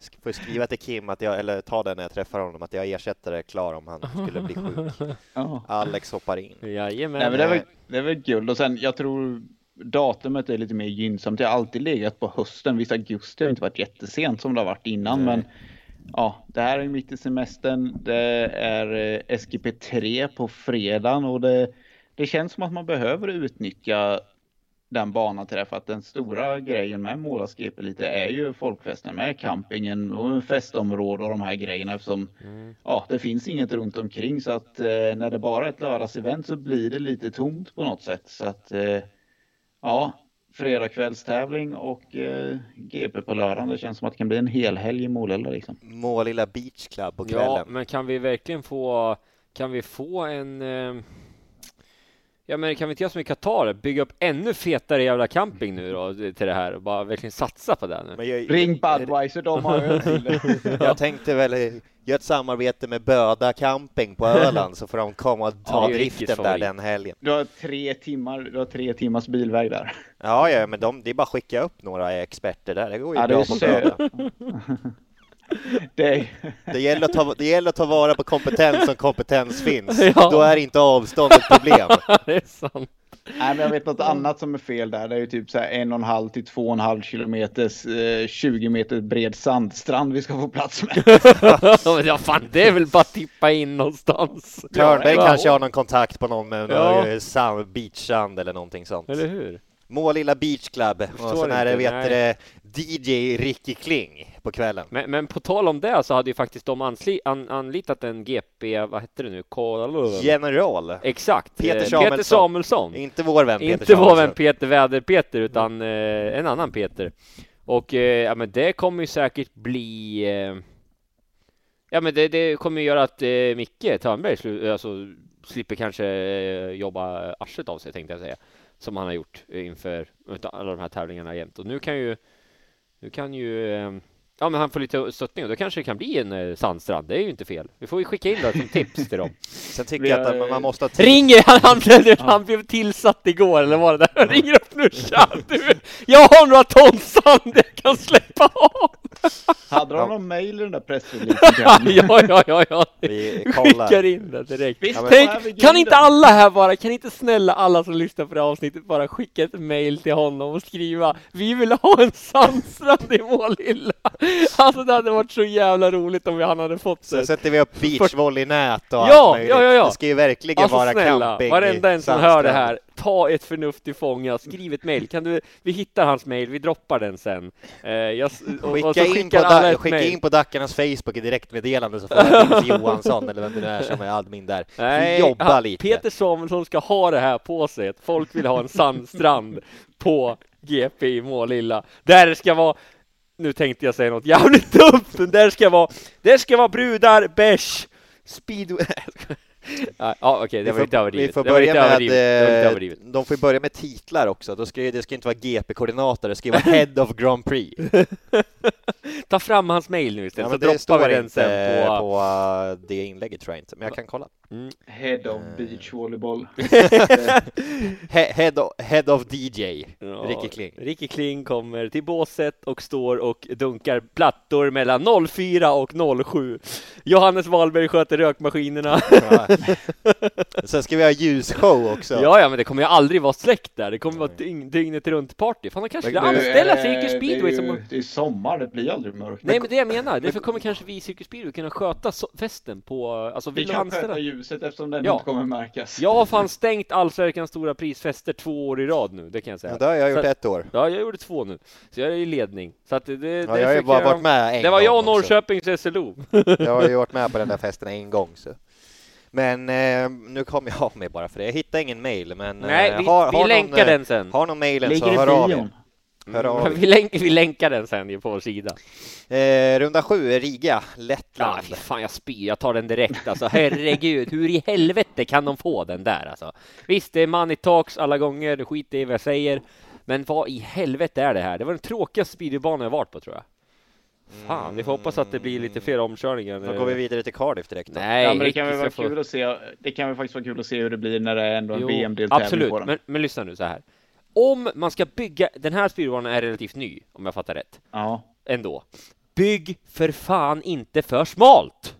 sk- får skriva till Kim att jag, eller ta det när jag träffar honom, att jag ersätter det klar om han skulle bli sjuk. Ja. Alex hoppar in. Jajamän. Nej, men det, är väl, det är väl kul. Och sen, jag tror datumet är lite mer gynnsamt. Jag har alltid legat på hösten. Visst, augusti har inte varit jättesent som det har varit innan, men ja, det här är mitt i semestern. Det är eh, SGP3 på fredagen och det, det känns som att man behöver utnyttja den banan till det för att den stora grejen med Målas GP lite är ju folkfesten med campingen och festområde och de här grejerna eftersom ja, det finns inget runt omkring så att eh, när det bara är ett lördagsevent så blir det lite tomt på något sätt så att eh, ja, fredagkvällstävling och eh, GP på lördagen. Det känns som att det kan bli en hel helg i Målilla liksom. Målilla Beach Club på Ja, kvällen. men kan vi verkligen få, kan vi få en eh, Ja men kan vi inte göra som i Qatar, bygga upp ännu fetare jävla camping nu då till det här och bara verkligen satsa på det nu? Men jag, Ring Budweiser, de har öl till det. jag tänkte väl eh, göra ett samarbete med Böda Camping på Öland så får de komma och Ja, ta är driften där den helgen. Du har tre timmar, du har tre timmars bilväg där. Ja, ja, men de, det är bara att skicka upp några experter där. Det går ju Ja, bra på. Böda. Det är, Det gäller, att ta, det gäller att ta vara på kompetens som kompetens finns. Ja. Då är inte avstånd ett problem. det är sant. nej, men jag vet något annat som är fel där. Det är ju typ så här en och en halv till två och en halv kilometers, eh, 20 meter bred sandstrand vi ska få plats med. ja fan, det är väl bara att tippa in någonstans. Törnberg Ja. kanske har någon kontakt på någon med Ja. någon sand, beachsand eller någonting sånt. Eller hur? Målilla Beach Club och sen är det, vet det, DJ Ricky Kling på kvällen. Men, men på tal om det så hade ju faktiskt de ansli, an, anlitat en GP, vad hette det nu? K- General. Exakt, Peter eh, Samuelsson. Peter Samuelsson. Inte vår vän Peter Inte vår vän Samuelsson. Peter Väder-Peter utan eh, en annan Peter. Och eh, ja, men det kommer ju säkert bli eh, Ja men det, det kommer ju göra att eh, Micke Törnberg slu- alltså, slipper kanske eh, jobba arslet av sig tänkte jag säga. Som han har gjort eh, inför alla de här tävlingarna jämt. Och nu kan ju Nu kan ju eh, Ja men han får lite stöttning och då kanske det kan bli en eh, sandstrand. Det är ju inte fel. Vi får ju skicka in det som tips till dem. Sen tycker jag att man- man måste ha tid. Ringer han, han, blev, han blev tillsatt igår eller vad det där? Ringer upp nu tja, du, jag har några ton sand jag kan släppa av. Hade de Ja. någon mail i den där pressreleasen? Ja, ja, ja, ja. Vi Skickar kollar. in det direkt. Visst, men- Tänk, kan inte alla här bara, kan inte snälla alla som lyssnar på det här avsnittet bara skicka ett mail till honom och skriva Vi vill ha en sandstrand i Målilla. Alltså det hade varit så jävla roligt om han hade fått det. sätter vi upp beachvolleynät och Ja, allt ja, ja, ja. Det ska ju verkligen Alltså vara snälla, camping varenda i en som hör det här, ta ett förnuft till fånga, skriv ett mail. Kan du, vi hittar hans mail, vi droppar den sen. Eh, jag, och, Skicka, så in på, da, skicka in på Dackarnas Facebook i direktmeddelande så får Nils Johansson eller vem det nu är som är admin där. Nej, jobba han- lite. Peter Samuelsson ska ha det här på sig, folk vill ha en sandstrand på GP i Målilla. Där det ska vara, nu tänkte jag säga något jävligt dumt, men där ska vara, där ska vara brudar, bärs, speedway. Ja, okej, det Vi var lite får, överdrivet. vi får Det var börja med, överdrivet. Eh, de får ju börja med titlar också. Då ska, det ska inte vara GP-koordinator, det ska ju vara Head of Grand Prix. Ta fram hans mail nu istället, Ja, så det droppar vi den inte sen på... på uh, det inlägget tror jag inte, men jag kan kolla. Mm. Head of beach volleyboll. He, head, of, head of DJ, Ja, Ricky Kling. Ricky Kling kommer till båset och står och dunkar plattor mellan 04 och 07. Johannes Wahlberg sköter rökmaskinerna. Ja. Sen ska vi ha ljusshow också. Ja, ja, men det kommer ju aldrig vara släckt där. Det kommer vara dygn, dygnet runt party. Fan, de kanske ska är anställa det- Cirkus Speedway det är, ju, som... det är sommar, det blir aldrig mörkt. Nej, men det jag menar. Därför kommer kanske vi i Cirkus Speedway kunna sköta so- festen på... Alltså, Vi vill du kan anställa? Ljuset eftersom den Ja. inte kommer märkas. Jag har fan stängt Allsvenskans stora prisfester två år i rad nu, det kan jag säga. Men det har jag gjort Så- ett år. Ja, jag gjorde två nu. Så jag är i ledning. Så att det, det, Ja, jag har ju bara varit med en Det var gång jag och också. Norrköpings SLO. Jag har ju varit med på den där festen en gång så. Men eh, nu kommer jag av mig bara för det. Jag hittar ingen mail, men Nej, eh, vi, har, vi har länkar någon, eh, den sen. Har någon mailen så hör av er. Hör av er. Vi, länk, vi länkar den sen ju på vår sida. Eh, runda sju, Riga, Ja, Lettland. fy fan jag spyr, jag tar den direkt alltså. Herregud, hur i helvete kan de få den där alltså? Visst, det är money talks alla gånger, skit i vad jag säger. Men vad i helvete är det här? Det var den tråkigaste speedwaybanan jag varit på tror jag. Fan, vi får hoppas att det blir lite fler omkörningar. Då går vi vidare till Cardiff direkt då. Nej, Ja, men det kan väl vara få- kul att se. Det kan väl faktiskt vara kul att se hur det blir när det är ändå en VM-deltävling Absolut, på den. men, men lyssna nu så här. Om man ska bygga, den här speedwaybanan är relativt ny, om jag fattar rätt, Ja. ändå. Bygg för fan inte för smalt!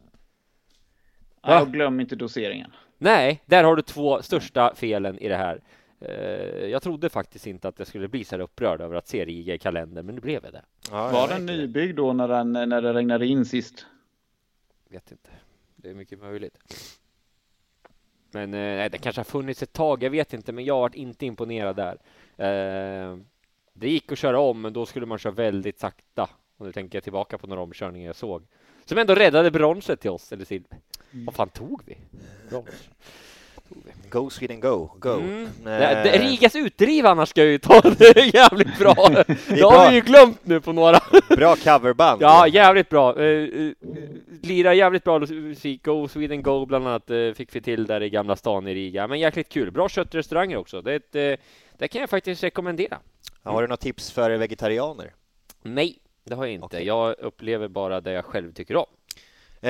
Ja, och glöm inte doseringen. Nej, där har du två största felen i det här. Eh, Jag trodde faktiskt inte att jag skulle bli så här upprörd över att se Riga i kalendern, men nu blev jag det. Ja, Var jag den nybyggd då när, den, när det regnade in sist? Vet inte. Det är mycket möjligt. Men eh, nej, det kanske har funnits ett tag, jag vet inte, men jag har varit inte imponerad där. Eh, Det gick att köra om, men då skulle man köra väldigt sakta. Och nu tänker jag tillbaka på några omkörningar jag såg. Som ändå räddade bronset till oss, eller silver. Vad fan tog vi? Brons. Go Sweden Go, go. Mm. Eh, Rigas utdriv annars ska jag ju ta, det är jävligt bra. Det har vi ju glömt nu på några. Bra coverband. Ja, jävligt bra. Uh, uh, lirar jävligt bra musik. Go Sweden Go bland annat eh, fick vi till där i Gamla stan i Riga. Men jäkligt kul. Bra köttrestauranger också. Det, ett, eh, det kan jag faktiskt rekommendera. Har du något tips för vegetarianer? Nej, det har jag inte. Okej. Jag upplever bara det jag själv tycker om.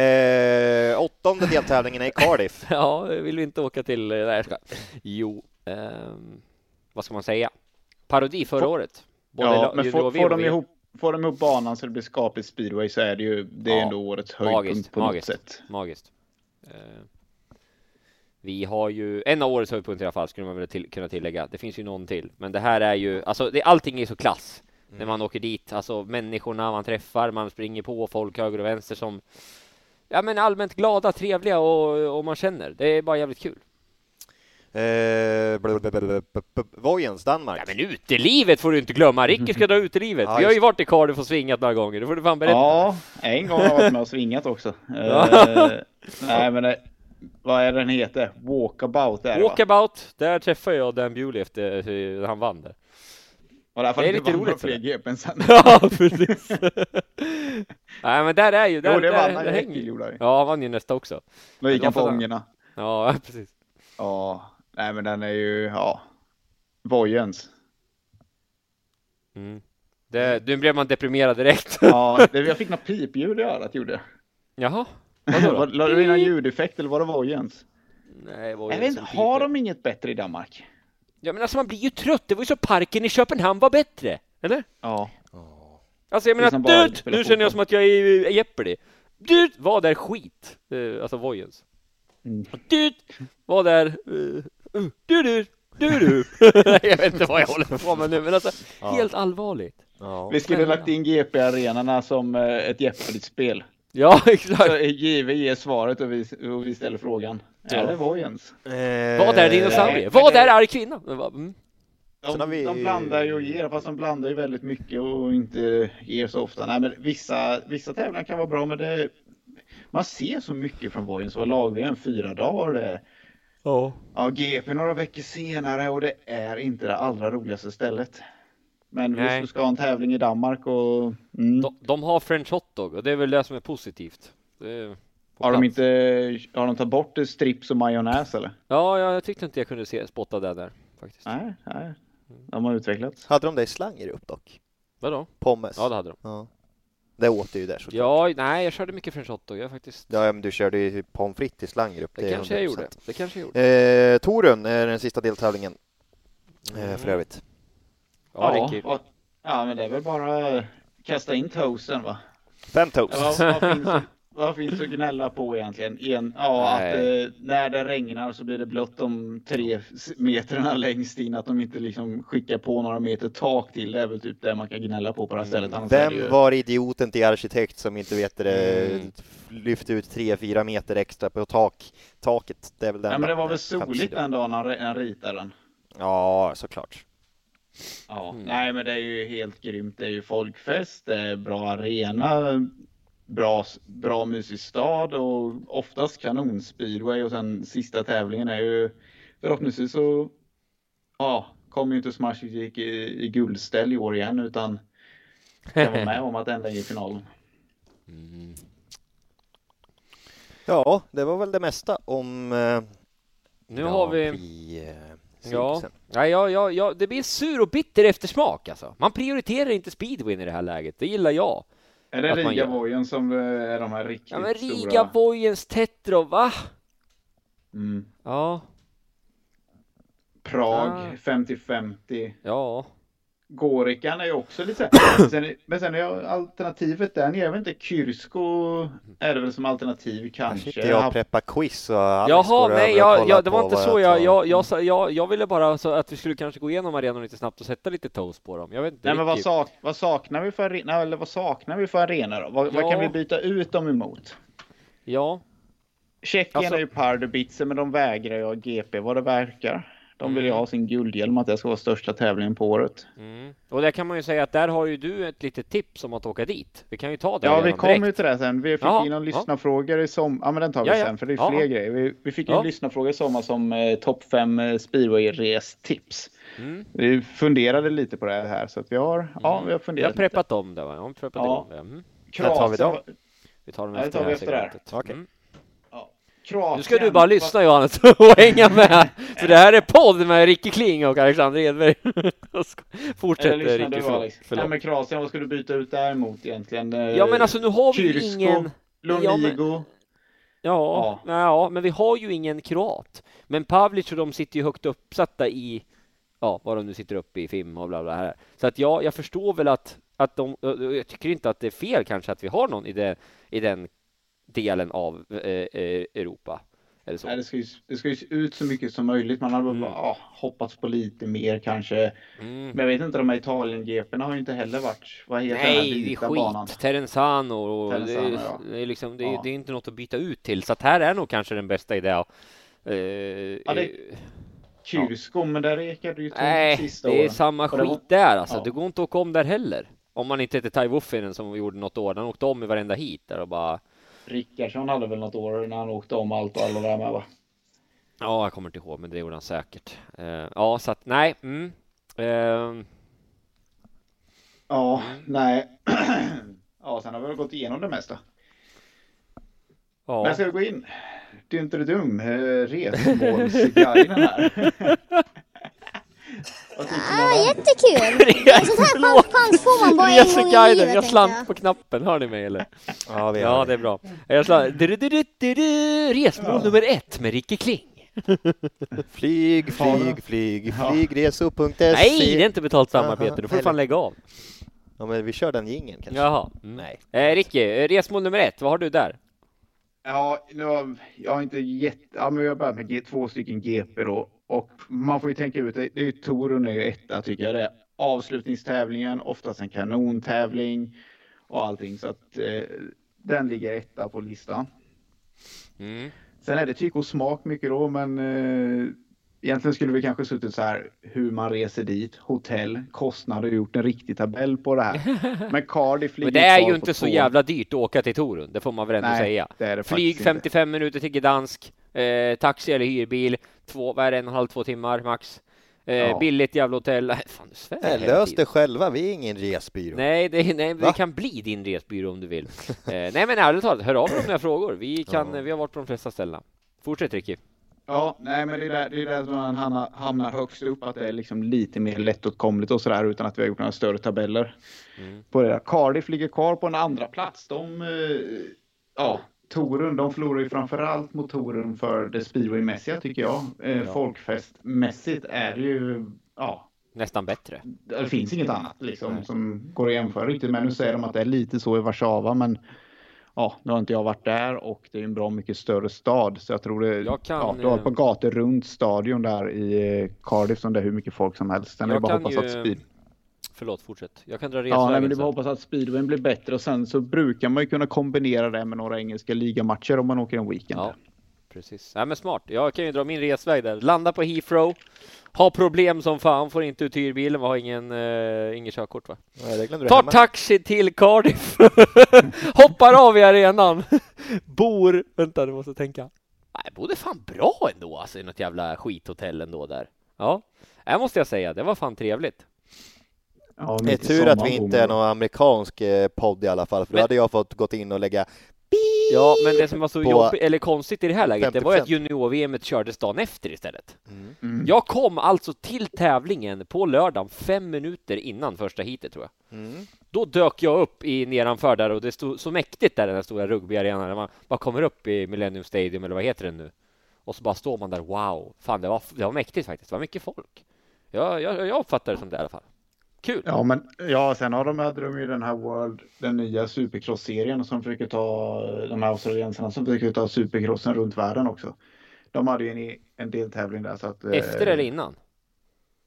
Eh, åttonde deltävlingen är i Cardiff. Ja, vill inte åka till... eh, Nej, ska. Jo, ehm, vad ska man säga? Parodi förra Får- året. Både Ja, men får, får, de ihop, får de ihop banan så det blir skapligt speedway så är det ju det är Ja, ändå årets höjdpunkt magiskt, på magiskt. något sätt. Magiskt. Eh, Vi har ju en av årets höjdpunkter i alla fall skulle man väl till, kunna tillägga. Det finns ju någon till, men det här är ju alltså det, allting är så klass när man åker dit. Alltså människorna man träffar, man springer på folk höger och vänster som ja, men allmänt glada, trevliga och, och man känner. Det är bara jävligt kul. Eh, Vojens, Danmark. Ja, men utelivet får du inte glömma. Ricky ska dra utelivet. Vi har ju varit i Cardiff och svingat några gånger. Det får du fan berätta. Ja, en gång har jag varit med och svingat också. Ja. Eh, nej, men det, vad är den heter? Walkabout är? Walkabout, där träffade jag Dan Bewley efter eh, han vann det. Och därför det är det lite roligt, fler. GPn sen. Ja, precis. Nej, men där är ju, där, Jo, det där, vann där, han hänger ju. Ja, han vann ju nästa också. Då gick han på ångorna. Ja, precis. Ja, nej men den är ju, ja. Vojens. Mm. Det, nu blev man deprimerad direkt. Ja, det, jag fick något pipljud i örat gjorde jag. Jaha, vadå då? La du in någon ljudeffekt eller var det Vojens? Nej, är Jag vet inte, har de inget bättre i Danmark? Ja, men alltså man blir ju trött. Det var ju så parken i Köpenhamn var bättre. Eller? Ja. Alltså jag menar, som bara dude, spela nu känner jag som att jag är i Jeopardy. Dude, vad är skit? Eh, alltså Vojens. Mm. Dude, vad är... Uh, uh, du, du, du, du. jag vet inte vad jag håller på med nu, men alltså Ja. helt allvarligt. Ja. Vi skulle lagt in GP-arenorna som eh, ett Jeopardy-spel. Ja, Så exakt. eh, JW ger svaret och vi, och vi ställer frågan. Ja. Är det Vojens? Eh, Vad är dinosaurie? Vad är arg kvinna? Mm. Sen har De, vi- de blandar ju och ger, fast de blandar ju väldigt mycket och inte ger så ofta. Nej, men vissa, vissa tävlingar kan vara bra, men det, man ser så mycket från Vojens. Och lag fyra dagar. Det, Ja. ja, GP några veckor senare och det är inte det allra roligaste stället. Men Nej. visst, du ska ha en tävling i Danmark och... Mm. De, de har French hotdog och det är väl det som är positivt. Det är Har de inte har de tagit bort strips och majonnäs eller? Ja, ja, jag tyckte inte jag kunde se, spotta det där faktiskt. Nej, nej. De har utvecklats. Hade de det i slanger upp dock? Vadå? Pommes? Ja, det hade de. Ja. Det åt du ju där såklart. Ja, nej, jag körde mycket French hotdog. Jag faktiskt... Ja, men du körde ju pommes frites i slanger upp. Det är kanske jag 100%. gjorde. Det kanske jag gjorde. Eh, Torun är den sista deltävlingen. Eh, för övrigt. Ja, Ricky. och, ja, men det är väl bara kasta in toasten va? Fem toast. Ja, vad, finns, vad finns att gnälla på egentligen? En, ja, att eh, när det regnar så blir det blött de tre metrarna längst in. Att de inte liksom skickar på några meter tak till. Det är väl typ det man kan gnälla på på det här stället. Annars är det ju- Vem var idioten till arkitekt som inte vet det, Mm. lyfte ut tre, fyra meter extra på tak, taket? Det är väl den Ja, men det var väl soligt den dagen han, han ritade den. Ja, såklart. Ja, Mm. nej men det är ju helt grymt. Det är ju folkfest, det är bra arena. Bra, bra mysig stad och oftast kanonspeedway och sen sista tävlingen är ju förhoppningsvis så ja, kommer ju inte Smash Geek i, i guldställ i år igen utan kan vara med om att ända i finalen. Mm. Ja, det var väl det mesta om eh, Nu har vi... Prix, eh, Ja, ja, ja, ja, ja, det blir sur och bitter eftersmak alltså. Man prioriterar inte speedwin i det här läget, det gillar jag. Är det. Riga-vojen som eh, är de här riktigt Ja men stora? Riga, Vojens, Tetro, va? Mm. Ja, Prag Ah. 50-50. ja. Gorikan är ju också lite sen, Men sen är ju alternativet där nere, jag vet inte, Kyrsko är det väl som alternativ kanske. sitter jag och preppar quiz och Alex Jaha, nej, jag, jag, det var inte vad så jag, jag, jag, sa- jag, jag ville bara så att vi skulle kanske gå igenom arenan lite snabbt och sätta lite toast på dem. Jag vet inte Nej men vad, sak, vad saknar vi för arena, eller vad saknar vi för arena då? Vad, vad Ja. kan vi byta ut dem emot? Ja, Tjeckien Alltså- är ju Pardubitsen men de vägrar ju GP vad det verkar. De vill ju Mm. ha sin guldhjälm att det ska vara största tävlingen på året. mm. och där kan man ju säga att där har ju du ett litet tips om att åka dit. Vi kan ju ta det Ja, vi kommer ju direkt. till det sen. Vi fick in någon ja. lyssnarfrågor i sommar. Ja, men den tar vi Ja, sen för det är fler grejer. Vi, vi fick en lyssnarfråga i sommar som eh, topp 5 eh, speedway-restips. Mm. Vi funderade lite på det här så att vi har, ja, vi har Vi har funderat lite. preppat om det va? Ja, vi har preppat Ja. igång det. Mm. När tar vi dem? Kroatien, Vi tar dem Ja, det efter tar vi efter det här. segmentet. Okej. Mm. Kroatien. Nu ska du bara lyssna Johannes och hänga med. För det här är podd med Ricky Kling och Alexander Edberg. Fortsätt lyssna Ricky. Nej, men Kroatien, vad ska du byta ut däremot egentligen? Eh, Ja men alltså nu har vi Kyrsko, ingen... Lonigo. Ja, ja. ja, men vi har ju ingen kroat. Men Pavlic och de sitter ju högt uppsatta i, ja, vad de nu sitter uppe i FIM och bla bla här. Så att ja, jag förstår väl att, att de, jag tycker inte att det är fel kanske att vi har någon i, det, i den delen av eh, eh, Europa. Eller så. Nej, det, ska ju, det ska ju se ut så mycket som möjligt. Man hade Mm. bara ja, hoppats på lite mer kanske. Mm. Men jag vet inte, de här Italien-GP'na har ju inte heller varit... Vad heter den här Nej, det är skit. banan? Terenzano och Terenzano, det, ja. det är liksom, det, Ja. det är inte något att byta ut till. Så att här är nog kanske den bästa idén. Eh, Ja, det- eh, Kyrsko, men där ekade ju Nej, sista det är åren. samma det var- skit där alltså. Ja. Det går inte att åka om där heller. Om man inte heter Tai Wuffinen som vi gjorde något år. Han åkte om i varenda hit där och bara Rickardsson hade väl något år när han åkte om allt och alla där med va? Ja, jag kommer inte ihåg, men det gjorde han säkert. Eh, ja, så att nej. Mm. Eh, Ja, nej. ja, sen har vi väl gått igenom det mesta. ja. Men ska vi gå in? Du är inte dum, eh, resmålsguiden här. Vad tycker ni om Ah, jättekul! En sån här chans, får man bara en gång i livet. jag slant på knappen. Hör ni mig eller? Ja, vi Ja, det är bra. Jag slant. Resmål nummer ett med Ricky Kling. Flyg, flyg, flyg, flygresor.se. Nej, det är inte betalt samarbete. Du får fan lägga av. Ja, men vi kör den jingeln kanske. Jaha. Mm. Nej. Eh, Ricky, eh, resmål nummer ett. Vad har du där? Ja, nu har, jag har inte jätte... Ja, men vi har börjat med två stycken GP då. Och man får ju tänka ut, det, det är ju Torun är ju etta tycker jag det är. Avslutningstävlingen, oftast en kanontävling och allting. Så att eh, den ligger etta på listan. Mm. Sen är det tyck och smak mycket då, men eh, egentligen skulle vi kanske suttit så här hur man reser dit, hotell, kostnader och gjort en riktig tabell på det här. Men Cardiff ligger Men det är ju inte så två. jävla dyrt att åka till Torun. Det får man väl ändå Nej, säga. det det Flyg faktiskt inte. 55 minuter till Gdansk, eh, taxi eller hyrbil, två, vad är det, en och en halv, två timmar max. Eh, Ja. Billigt jävla hotell. Fan, du svär Nej, lös tiden. det själva, vi är ingen resbyrå. Nej, det, nej, Va? kan bli din resbyrå om du vill. eh, nej, men ärligt talat, hör av er om ni har frågor. Vi, kan, Ja. vi har varit på de flesta ställena. Fortsätt Ricky. Ja, nej men det är där, det är där man hamnar, hamnar högst upp, att det är liksom lite mer lättåtkomligt och sådär utan att vi har gjort några större tabeller. Mm. På det. där. Cardiff ligger kvar på en andra plats. De, eh, ja, Torun, de förlorar ju framförallt mot Torun för det speedwaymässiga tycker jag. Eh, Folkfestmässigt är det ju, ja, Nästan bättre. det finns inget annat liksom som går att jämföra riktigt. Men nu säger de att det är lite så i Warszawa, men ja, nu har inte jag varit där och det är en bra mycket större stad. Så jag tror det, Jag kan, ja, du har ett par eh, gator runt stadion där i eh, Cardiff som det är hur mycket folk som helst. Sen är det Jag bara kan hoppas ju- att speed... Förlåt, fortsätt. Jag kan dra Ja, nej, resvägen men det bara hoppas att speedwayn blir bättre och sen så brukar man ju kunna kombinera det med några engelska ligamatcher om man åker en weekend. Ja, precis. Nej, men smart. Jag kan ju dra min resväg där. Landa på Heathrow. Ha problem som fan, får inte ut hyrbilen, har ingen, uh, ingen körkort va? Du Tar taxi till Cardiff. Hoppar av i arenan. Bor, vänta du måste tänka. Nej, jag bodde fan bra ändå alltså i något jävla skithotell ändå där. Ja, det måste jag säga. Det var fan trevligt. Ja, Det är tur att vi inte är någon amerikansk eh, podd i alla fall, för då Men- hade jag fått gått in och lägga Ja, men det som var så jobbigt, eller konstigt i det här läget, det var ju att 50%. junior-VM kördes dagen efter istället. Mm. Jag kom alltså till tävlingen på lördagen fem minuter innan första heatet tror jag. Mm. Då dök jag upp i nedanför där och det stod så mäktigt där den här stora rugbyarenan. När man bara kommer upp i Millennium Stadium eller vad heter den nu? Och så bara står man där. Wow, fan det var, det var mäktigt faktiskt. Det var mycket folk. Jag, jag, jag uppfattar det som det i alla fall. Kul. Ja, men ja, sen har de, hade de ju den här World, den nya supercross-serien som försöker ta, de här australiensarna som försöker ta supercrossen runt världen också. De hade ju en, en deltävling där så att... eh, Efter eller innan?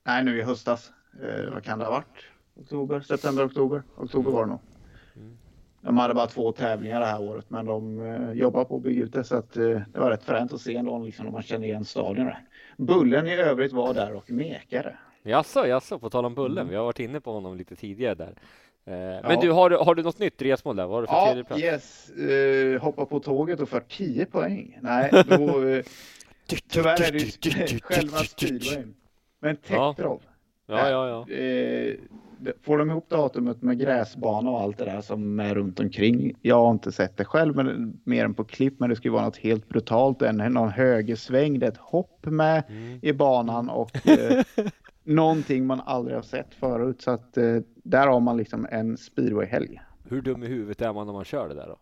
Nej, nu i höstas. Eh, vad kan det ha varit? Oktober, september, oktober. Oktober var det nog. De hade bara två tävlingar det här året, men de eh, jobbar på att bygga ut det så att eh, det var rätt fränt att se ändå liksom, om man känner igen stadion. där. Bullen i övrigt var där och mekade. Jaså, jaså, på tal om Bullen. Vi har varit inne på honom lite tidigare där. Eh, Men Ja. du, har, du- har du något nytt resmål där? Vad har du för Ja, tredje plats? yes. Uh, hoppa på tåget och för 10 poäng. Nej, då... eh, tyvärr är det ju själva speedwayn. Men Ja. Tetrov. Ja, ja, ja. Det- får de ihop datumet med gräsbana och allt det där som är runt omkring. Jag har inte sett det själv, men mer än på klipp. Men det skulle vara något helt brutalt. En, någon högersväng, det är ett hopp med Mm. i banan och eh, någonting man aldrig har sett förut. Så att eh, där har man liksom en speedwayhelg. Hur dum i huvudet är man när man kör det där då?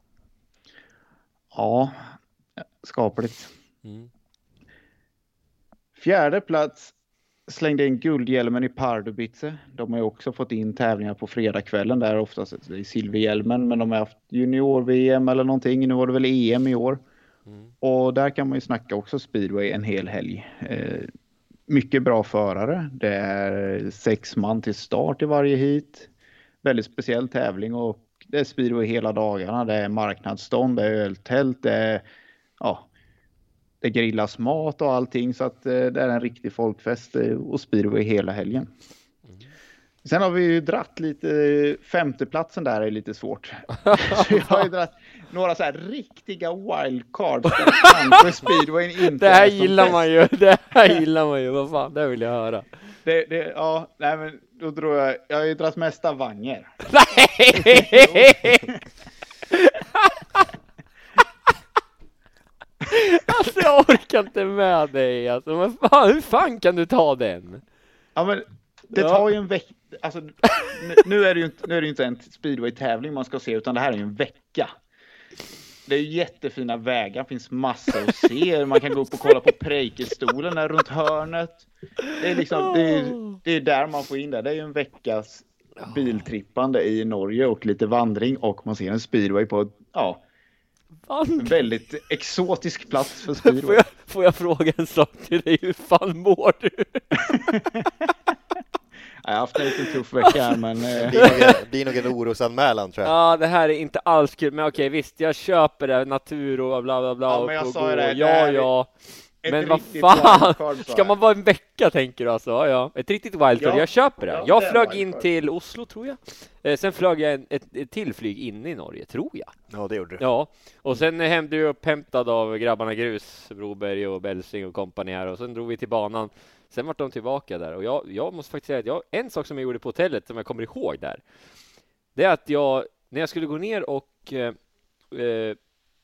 Ja, skapligt. Mm. Fjärde plats slängde in guldhjälmen i Pardubice. De har ju också fått in tävlingar på fredagskvällen där oftast det är silverhjälmen men de har haft junior-VM eller någonting. Nu var det väl EM i år. Mm. Och där kan man ju snacka också speedway en hel helg. Eh, mycket bra förare. Det är sex man till start i varje hit. Väldigt speciell tävling och det är speedway hela dagarna. Det är marknadsstånd, det är öltält, det är ja, det grillas mat och allting så att eh, det är en riktig folkfest eh, och speedway hela helgen. Sen har vi ju dratt lite, femteplatsen där är lite svårt. så jag har ju dratt några så här riktiga wildcards kanske speedwayn inte Det här gillar man ju. Det här gillar man ju. Vad fan, det vill jag höra. Det, det, ja, nej men då tror jag, jag har ju dratt mest Stavanger. Nej! Alltså jag orkar inte med dig alltså. Men fan, hur fan kan du ta den? Ja men det tar ju en vecka, alltså nu- nu är det ju inte, nu är det inte en speedway-tävling man ska se utan det här är ju en vecka. Det är jättefina vägar, finns massor att se. Man kan gå upp och kolla på Preikestolen där runt hörnet. Det är liksom, det är, det är där man får in det. Det är ju en veckas biltrippande i Norge och lite vandring och man ser en speedway på ja, en väldigt exotisk plats för Får speedway. jag, får jag fråga en sak till dig? Hur fan mår du? Jag har haft en liten tuff vecka här men eh, Det är nog en, det är nog en orosanmälan tror jag. Ja, det här är inte alls kul. Men okej, visst, jag köper det. Natur och bla bla bla. Ja, men jag sa ju det, det Ja, ja. Men vad fan! wildcard, Ska man jag. vara en vecka tänker du alltså? Ja, ja. Ett riktigt wildcard. Ja. Jag köper det. Ja, jag det flög in till Oslo tror jag. Eh, sen flög jag en, ett, ett till flyg inne i Norge, tror jag. Ja, det gjorde du. Ja, och sen hem du upphämtad av grabbarna Grus, Broberg och Belsing och kompani här och sen drog vi till banan. Sen vart de tillbaka där och jag, jag måste faktiskt säga att jag, en sak som jag gjorde på hotellet som jag kommer ihåg där. Det är att jag, när jag skulle gå ner och eh, eh,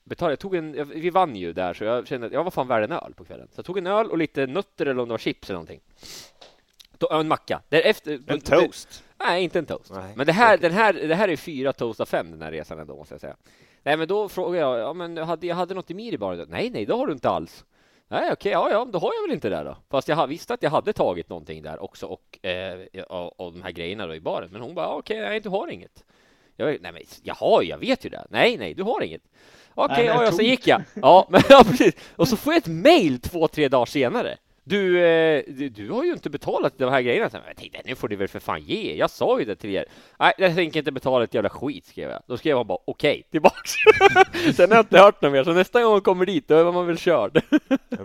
betala, jag tog en, vi vann ju där så jag kände att jag var fan värd en öl på kvällen. Så jag tog en öl och lite nötter eller om det var chips eller någonting. En macka. Därefter, En toast. Nej, inte en toast. Nej, men det här, den här, det här är fyra toast av fem den här resan ändå måste jag säga. Nej, men då frågade jag, ja men jag hade, jag hade något i mir i baren? Nej, nej, det har du inte alls. Nej, okej, ja, ja, då har jag väl inte det då. Fast jag visste att jag hade tagit någonting där också och, eh, och, och de här grejerna då i baren. Men hon bara, ja, okej, nej, du har inget. Jag, nej, men jag har ju, jag vet ju det. Nej, nej, du har inget. Okej, men ja, ja, så gick jag. Ja, men ja, precis. Och så får jag ett mail två, tre dagar senare. Du, eh, du, du har ju inte betalat de här grejerna. Så Jag tänkte, nu får du väl för fan ge. Jag sa ju det till er. Nej, jag tänker inte betala ett jävla skit, skrev jag. Då skrev han bara okej, tillbaks. Sen har jag inte hört något mer, så nästa gång man kommer dit, då är man väl körd.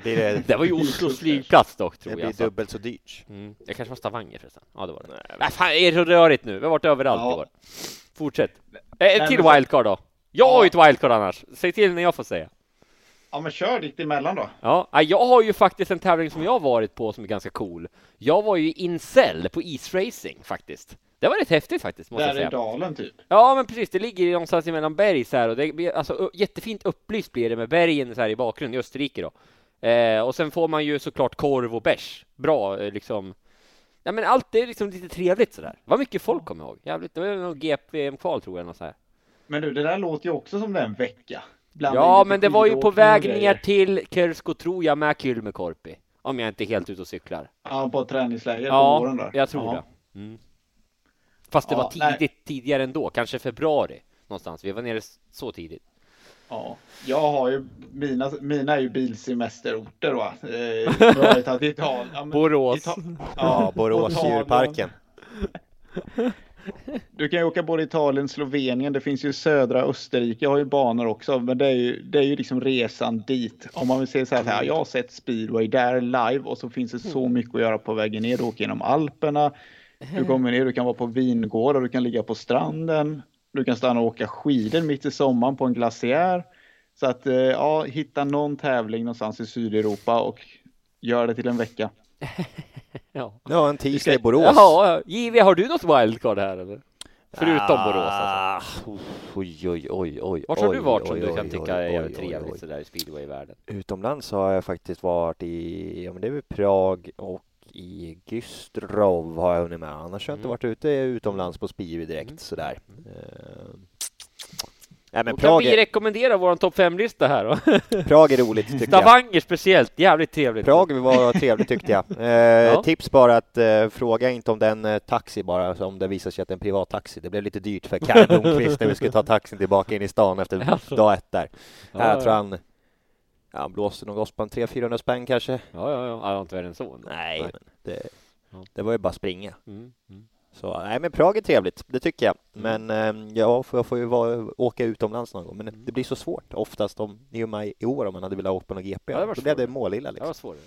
Det, Det var ju Oslos flygplats dock, det tror blir jag. Så. dubbelt så dyrt. Mm. Det kanske var Stavanger förresten. Ja, det var det. Nej, fan, är det så rörigt nu? Vi har varit överallt Ja. i år. Fortsätt. Eh, ett till men wildcard då. Jag har ju ett wildcard annars. Säg till när jag får säga. Ja, men kör ditt emellan då. Ja, jag har ju faktiskt en tävling som jag varit på som är ganska cool. Jag var ju i Incel på isracing faktiskt. Det var rätt häftigt faktiskt, måste jag Där säga. i dalen typ. Ja, men precis. Det ligger någonstans mellan berg så här och det blir alltså jättefint upplyst blir det med bergen så här i bakgrunden i Österrike då. Eh, och sen får man ju såklart korv och bärs. Bra eh, liksom. Ja, men allt är liksom lite trevligt så där. Vad mycket folk kommer jag ihåg. Jävligt. Det var nog GP-kval tror jag. Något så här. Men du, det där låter ju också som det är en vecka. Blanda Ja, men det var ju på väg ner till Kersko tror jag med Kylmäkorpi. Om jag inte är helt ute och cyklar. Ja, på träningsläger på Ja, våren där. jag tror ja. det. Mm. Fast det Ja, var nej. tidigt, tidigare ändå, kanske februari någonstans. Vi var nere så tidigt. Ja, jag har ju mina, mina är ju bilsemesterorter va. Eh, Italien. Ja, men- Borås. Ja, Borås på djurparken. Du kan ju åka både Italien, Slovenien, det finns ju södra Österrike, jag har ju banor också, men det är ju, det är ju liksom resan dit. Om man vill säga så här, så här, jag har sett speedway där live och så finns det så mycket att göra på vägen ner. Du åker genom Alperna, du kommer ner, du kan vara på vingårdar, du kan ligga på stranden, du kan stanna och åka skidor mitt i sommaren på en glaciär. Så att eh, ja, hitta någon tävling någonstans i Sydeuropa och gör det till en vecka. Ja. Ja, en tisdag i Borås. Jaha, JW, har du något wildcard här eller? Förutom Borås alltså. Ah, Oj, oj, oj, oj. Vart har du varit som du kan tycka är jävligt trevligt sådär i speedway-världen? Utomlands har jag faktiskt varit i, ja men det är Prag och i Güstrow har jag hunnit med. Annars har jag inte Mm. varit ute utomlands på speedway direkt Mm. sådär. Nej men Då kan Prag vi är, rekommendera vår topp 5-lista här då. Prag är roligt tycker jag. Stavanger speciellt, jävligt trevligt. Prag var trevligt tyckte jag. Eh, Tips bara att eh, fråga inte om den eh, taxi bara, om det visar sig att det är en privat taxi. Det blev lite dyrt för Kaj Blomqvist när vi skulle ta taxin tillbaka in i stan efter Alltså. dag ett där. Ja, Här ja. tror han, ja, han blåste nog loss på en 300-400 spänn kanske. Ja, ja, ja. ja. inte värre än så. Nej, Nej. det, Ja. det var ju bara springa. Mm, mm. Så nej, men Prag är trevligt, det tycker jag. Mm. Men eh, ja, jag får ju vara, åka utomlands någon gång. Men Mm. det blir så svårt oftast om, i och med i år om man hade velat åka på någon GP. Ja, det var Då blev det målilla Det liksom. var svårare.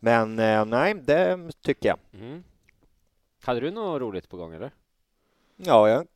Men eh, nej, det tycker jag. Mm. Hade du något roligt på gång eller? Ja, jag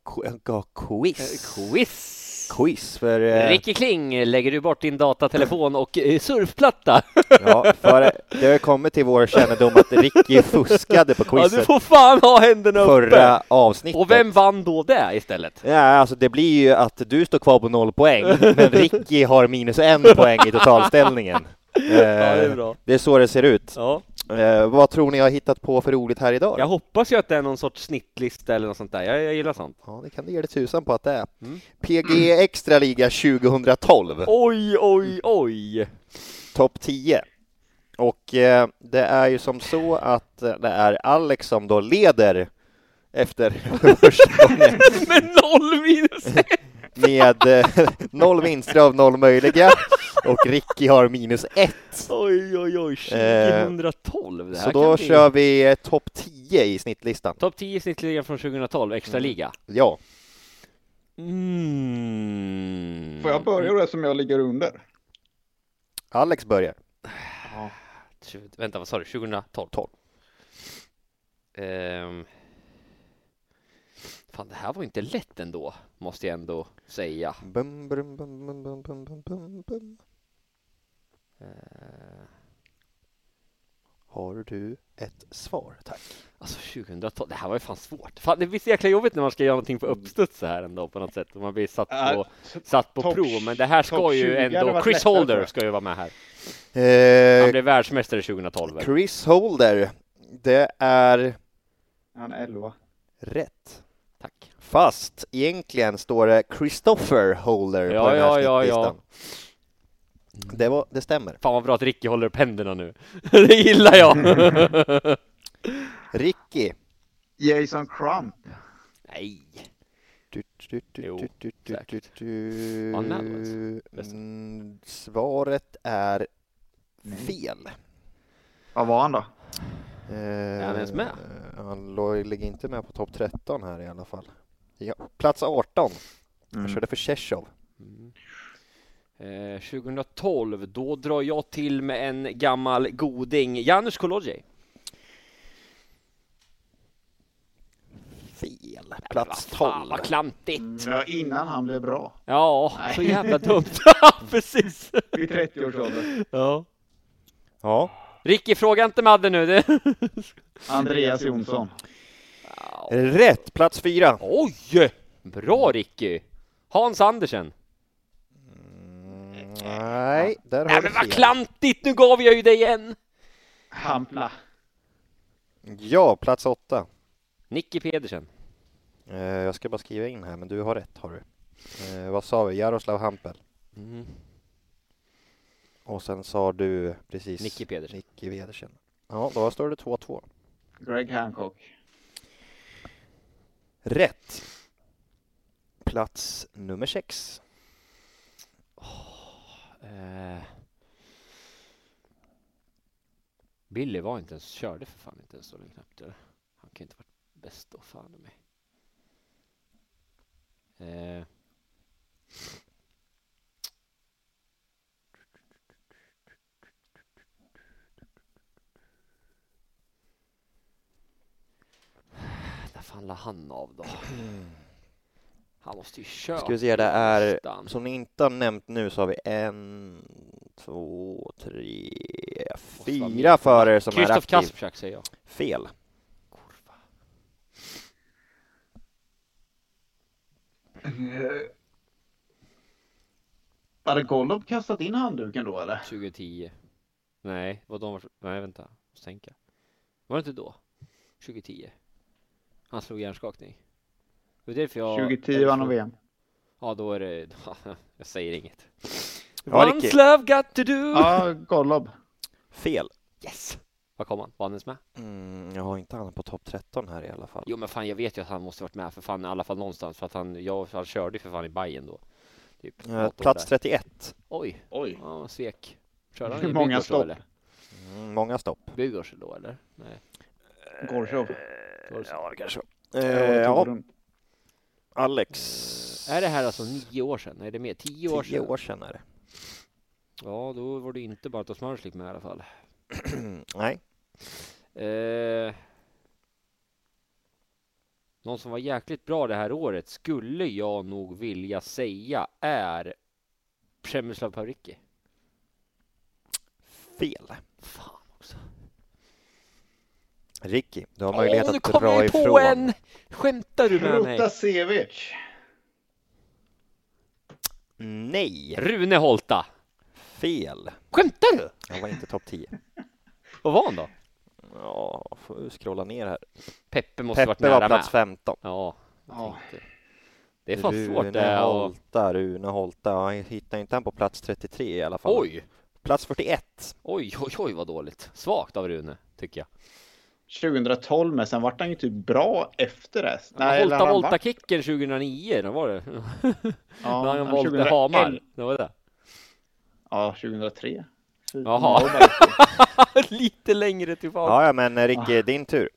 gav quiz. Quiz! Quiz för... eh, Ricky Kling, lägger du bort din datatelefon och eh, surfplatta? Ja, för det har kommit till vår kännedom att Ricky fuskade på Ja, du quizet får fan ha händerna uppe! förra avsnittet. Och vem vann då det istället? Ja, alltså det blir ju att du står kvar på noll poäng, men Ricky har minus en poäng i totalställningen. Ja, det är Eh, bra. det är så det ser ut. Ja. Eh, vad tror ni jag har hittat på för roligt här idag? Jag hoppas ju att det är någon sorts snittlista eller något sånt där. Jag, jag gillar sånt. Ja, det kan du ge dig tusan på att det är. Mm. PG Extra Liga 2012, Oj, oj, oj! topp 10. Och eh, det är ju som så att eh, det är Alex som då leder efter första gången Med noll minus! Med eh, noll vinster av noll möjliga och Ricky har minus ett. Oj, oj, oj, 2012. Det här Så då bli- kör vi eh, topp 10 i snittlistan. Topp 10 snittligan från 2012, extra Mm. liga. Ja, Mm. Får jag börja då som jag ligger under? Alex börjar. Tjugo- Vänta, vad sa du? 2012? 12. Ehm fan det här var inte lätt ändå, måste jag ändå säga. Bum, bum, bum, uh... Har du ett svar, tack? Alltså 2012, det här var ju fan svårt. Fan, det blir så jäkla jobbigt när man ska göra någonting på mm. uppstuds så här ändå på något sätt. Man blir satt på, uh, satt på prov, men det här ska ju ändå, Chris Holder ska ju vara med här. Uh, Han blev världsmästare 2012. Chris Holder, det är... Han är 11. Rätt. Fast egentligen står det Christopher Holder Ja, på den här ja, ja, ja. snittlistan. Det, var, det stämmer. Fan vad bra att Ricky håller upp händerna nu. det gillar jag. Ricky. Jason Crump. Nej. Du, du, du, Jo, han? Mm, Svaret är fel. Vad var han då? Eh, han ens med? Han låg- ligger inte med på topp 13 här i alla fall. Ja, plats 18. Mm. Jag körde för Tjechov. Mm. Eh, 2012, då drar jag till med en gammal goding, Janusz Kolodjej. Fel. Plats Fan 12. vad klantigt! Ja, innan han blev bra. Ja, Nej. så jävla dumt. Precis. Vid 30-årsåldern. Ja. Ja. Ricky, fråga inte Madde nu. Andreas Jonsson. Rätt. Plats 4. Oj! Bra Ricky! Hans Andersen. Nej, där har Nej du men vad fel. klantigt, nu gav jag ju dig igen! Hampla. Ja, plats 8. Nicky Pedersen. Eh, jag ska bara skriva in här, men du har rätt har du. Eh, vad sa vi? Jaroslav Hampel. Mm. Och sen sa du precis Nicky Pedersen. Nicky Pedersen. Ja, då står det 2-2. Greg Hancock. Rätt. Plats nummer 6. Eh... Billy var inte ens, körde för fan inte ens så länge knappt. Eller? Han kan inte varit bäst då, fan i mig. Eh... Där fan la han av då? Han måste ju köra. Ska vi se, det är som ni inte har nämnt nu så har vi en, två, tre, fyra förare som är Kristoff aktiva. Kasprzak säger jag. Fel. Hade Golub kastat in handduken då eller? 2010. Nej, vad de var... Nej, vänta. Måste tänka. Var det inte då? 2010. Han slog hjärnskakning. Det var därför jag... 2010 vann han VM. Ja, då är det... jag säger inget. Ja, Once Ricky. love got to do! Ja, Golub. Fel. Yes! Vad kom han? Var han ens med? Mm, jag har inte han på topp 13 här i alla fall. Jo, men fan, jag vet ju att han måste varit med för fan i alla fall någonstans. För att han, jag, han körde för fan i Bayern då. Typ, Eh, plats där. 31. Oj, Oj. ja, svek. Körde han i många Bygårds då, stopp? eller? Mm, många stopp. Bygårds då, eller? Nej. Gorshov. Var det så? Ja, det kanske eh, ja, Torun. Alex. Är det här alltså nio år sedan? Är det mer? Tio år Tio sedan? år sedan är det. Ja, då var det inte bara Smörslik med i alla fall. Nej. Eh, någon som var jäkligt bra det här året skulle jag nog vilja säga är Przemysław Pawricki. Fel. Fan. Ricky, du har möjlighet nu att dra jag ju på ifrån. en! Skämtar du med mig? Protasevich. Nej, Rune Holta. fel. Skämtar du? Han var inte topp 10. Vad var han då? Ja, får vi scrolla ner här. Peppe måste varit Peppe nära var plats med. 15. Ja, jag. Det är fan svårt Rune det. Och... Holta, Rune Holta. Han hittar inte han på plats 33 i alla fall. Oj, Plats 41. oj, oj, oj vad dåligt. Svagt av Rune, tycker jag. 2012 men sen vart han ju typ bra efter det. Nej, Volta han Volta vart- kicken 2009, när var det? Ja, när han han valde 2011. Hamar, det var det. Ja, 2003. Fy- Jaha. Lite längre tillbaka. Ja, ja, men eh, Ah. Ricky, din tur.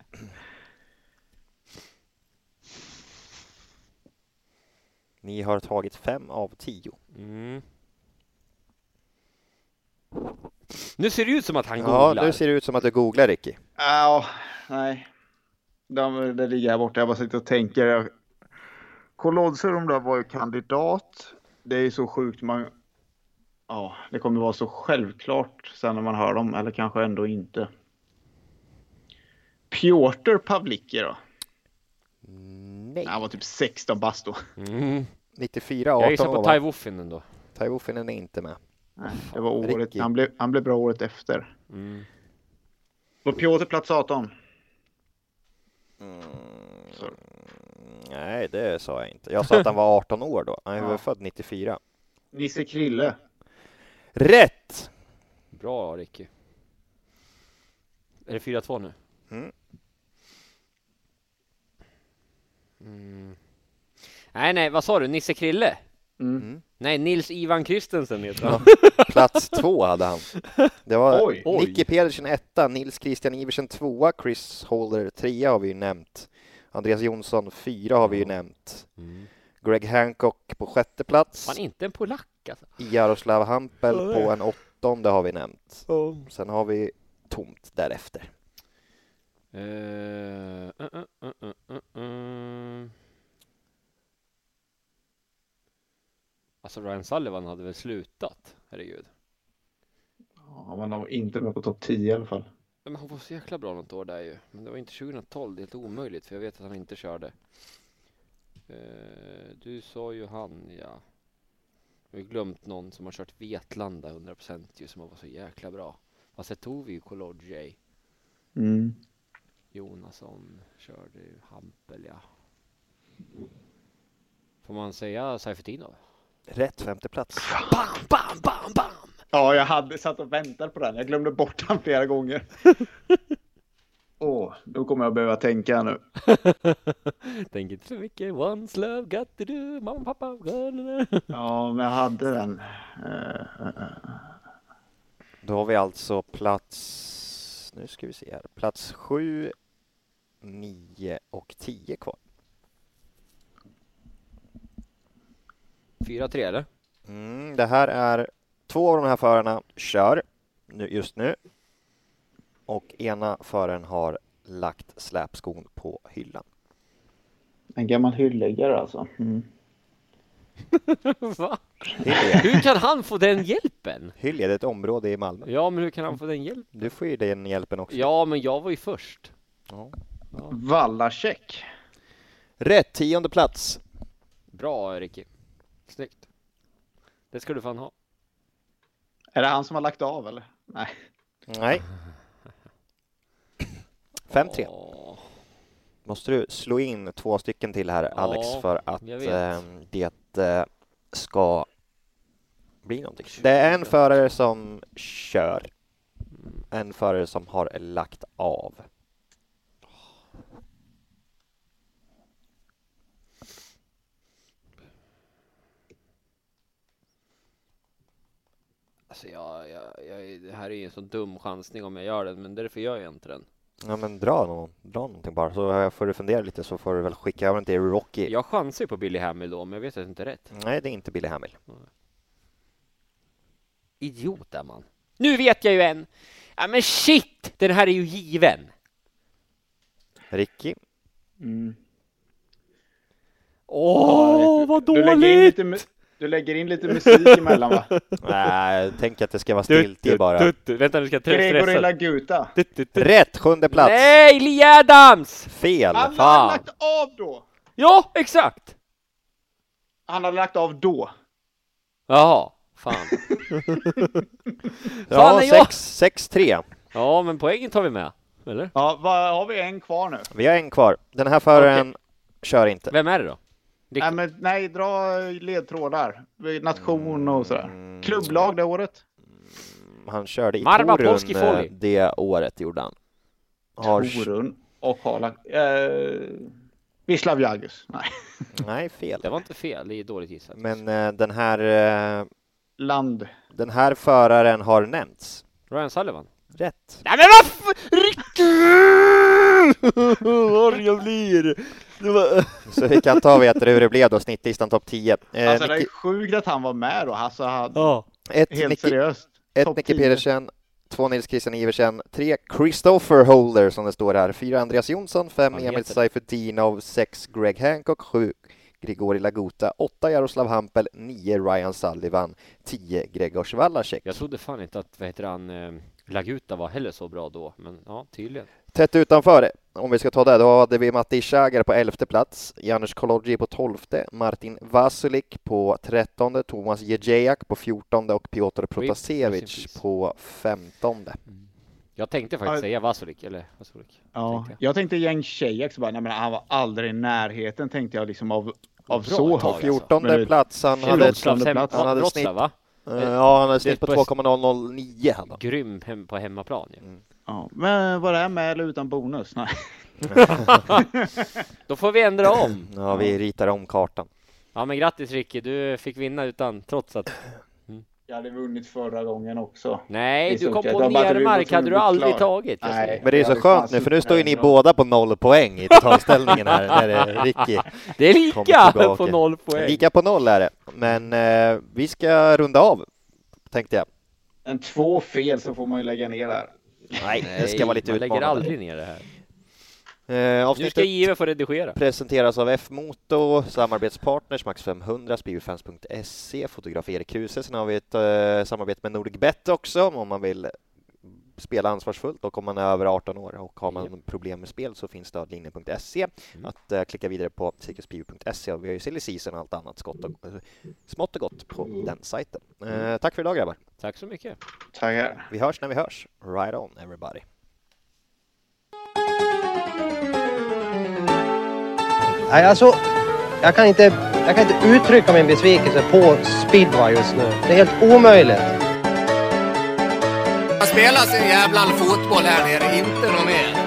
Ni har tagit fem av tio. Mm. Nu ser det ut som att han Ja, googlar. nu ser det ut som att du googlar Ricky. Ja, nej. De, det ligger här borta. Jag bara sitter och tänker. Kolodserum då var ju kandidat. Det är ju så sjukt. Man, ja, det kommer vara så självklart sen när man hör dem. Eller kanske ändå inte. Piotr Pavlicki då. Nej. Han var typ 16 bast då. Mm. 94, Jag 18 gissar på. Tai va? Woffinen då. Tai Woffinen är inte med. Nej, det var året. Ricky. Han blev, han blev bra året efter. Mm. Var Piotr plats 18? Mm. Nej, det sa jag inte. Jag sa att han var 18 år då. Han var Ja. född 94. Nisse Krille. Rätt! Bra Ricky. Är det 4-2 nu? Mm. Mm. Nej, nej, vad sa du? Nisse Krille? Mm. Nej, Nils Ivan Christensen heter han. Plats två hade han. Det var Oj. Oj. Nicky Pedersen etta, Nils Christian Iversen tvåa, Chris Holder trea har vi ju nämnt. Andreas Jonsson fyra har vi ju nämnt. Mm. Greg Hancock på sjätte plats. Fan, inte en polack alltså. Jaroslav Hampel på en åttonde har vi nämnt. Sen har vi tomt därefter. Eh, uh, uh, uh, uh, uh, uh. Alltså Ryan Sullivan hade väl slutat? Herregud. Ja, man var inte med på topp 10 i alla fall. Men han var så jäkla bra något år där ju. Men det var inte 2012, det är helt omöjligt för jag vet att han inte körde. Eh, du sa ju han, ja. Jag har glömt någon som har kört Vetlanda 100% ju som var så jäkla bra. Fast det tog vi ju Colodjay. Mm. Jonasson körde ju Hampel, ja. Får man säga Seifertinov? Rätt femte plats. Bam, bam, bam, bam! Ja, jag hade satt och väntade på den. Jag glömde bort den flera gånger. Åh, nu kommer jag behöva tänka nu. Tänk inte för mycket. Once love got to do, mamma, pappa. Ja, men jag hade den. Eh, eh, eh. Då har vi alltså plats, nu ska vi se här, plats sju, nio och tio kvar. 4-3 eller? Mm, det här är två av de här förarna kör nu, just nu och ena föraren har lagt släpskon på hyllan. En gammal hylläggare alltså. Mm. Va? Hur kan han få den hjälpen? Hyllie, det är ett område i Malmö. Ja, men hur kan han få den hjälpen? Du får ju den hjälpen också. Ja, men jag var ju först. Ja. Vallacheck. Rätt, tionde plats. Bra, Ricky. Snyggt. Det ska du fan ha. Är det han som har lagt av eller? Nej. Nej. 5-3. Åh, Måste du slå in två stycken till här, Alex, Ja, för att jag vet. eh, det eh, ska bli någonting. Det är en förare som kör, en förare som har lagt av. Alltså, jag, jag, jag, det här är ju en så dum chansning om jag gör den, men därför gör jag inte den. Ja men dra, någon, dra någonting bara, så får du fundera lite så får du väl skicka över den till Rocky. Jag chansar ju på Billy Hamill då, men jag vet att det inte är rätt. Nej, det är inte Billy Hamill. Idiot är man. Nu vet jag ju en! Ja men shit! Den här är ju given! Ricky, Mm. Åh, vad Du lägger, in dåligt! lite, du lägger in lite musik emellan va? Nej, tänk att det ska vara stiltje bara. Vänta, nu ska jag stressa. Laguta. Rätt, sjunde plats. Nej, Lee Adams! Fel. Han fan. lagt av då! Ja, exakt! Han hade lagt av då. Jaha, fan. Ja, Fan, är jag- 6-3. Ja, men poängen tar vi med. Eller? Ja, vad har vi en kvar nu? Vi har en kvar. Den här föraren kör inte. Vem är det då? Nej, men, nej, dra ledtrådar. Nation och sådär. Mm. Klubblag det året. Han körde i Marva Torun eh, det året gjorde han. Har... Torun och har lagt... Eh, Wisław Jagus. Nej. Nej, fel. Det var inte fel, det är dåligt gissat. Men eh, den här eh, Land. den här föraren har nämnts. Ryan Sullivan. Rätt. Nej men vad! Vad jag blir! Så vi kan ta och veta hur det blev då, snittlistan topp 10. Eh, Alltså det är Nicky, sjukt att han var med då. Alltså, han, Ja. ett helt Nicky, seriöst. ett Nicky 10. Pedersen, två Nils Christian Iversen, tre Christopher Holder som det står här, fyra Andreas Jonsson, fem Han Emil Seifertinov, sex Greg Hancock, sju Grigori Laguta, åtta Jaroslav Hampel, nio Ryan Sullivan, tio Gregors Wallacek. Jag trodde fan inte att, vad heter han, eh, Laguta var heller så bra då, men ja, tydligen. Tätt utanför, om vi ska ta det, då hade vi Matti Schager på elfte plats, Janusz Kolodji på tolfte, Martin Vasulik på trettonde, Thomas Jejak på fjortonde och Piotr Protasevich på femtonde. Jag tänkte faktiskt Ja. säga Vasulik, eller Vasulik. Ja, tänkte jag tänkte Jeng Tjejak, så bara, nej men han var aldrig i närheten tänkte jag liksom av, av Bra så tag, högt. alltså. Fjortonde Men det- plats, han Fjortonde hade, plats. Han hade snitt- va? eh, ja, han hade snitt på Det är på- 2,009 hade han. Grym hem, på hemmaplan ju. Ja, men var det här med eller utan bonus? Nej. Då får vi ändra om. Ja, vi ritar om kartan. Ja men grattis Ricky, du fick vinna utan, trots att... Jag hade vunnit förra gången också. Nej, du kom okej. på nermark, hade du aldrig klar. tagit. Nej. Men det är så skönt nu, för nu står ju ni båda på noll poäng i totalställningen här, när det är Ricky Det är lika på noll poäng. Lika på noll är det, men eh, vi ska runda av, tänkte jag. En två fel så får man ju lägga ner där. Nej, det ska vara lite man lägger utmanande. aldrig ner det här. Eh, Nu ska avsnittet Give få redigera. presenteras av F-Moto, samarbetspartners Max 500, Speedfans.se, fotograf Erik Kruse. Sen har vi ett eh, samarbete med NordicBet också om man vill spela ansvarsfullt och om man är över 18 år och har man problem med spel så finns stödlinjen.se Mm. att eh, klicka vidare på cirkuspeed.se och vi har ju silly season och allt annat skott och, eh, smått och gott på den sajten. Eh, tack för idag grabbar. Tack så mycket. Tackar. Vi hörs när vi hörs. Right on everybody. Nej, alltså, jag kan inte, jag kan inte uttrycka min besvikelse på speedway just nu. Det är helt omöjligt. Man spelar sin jävla fotboll här nere, inte något mer.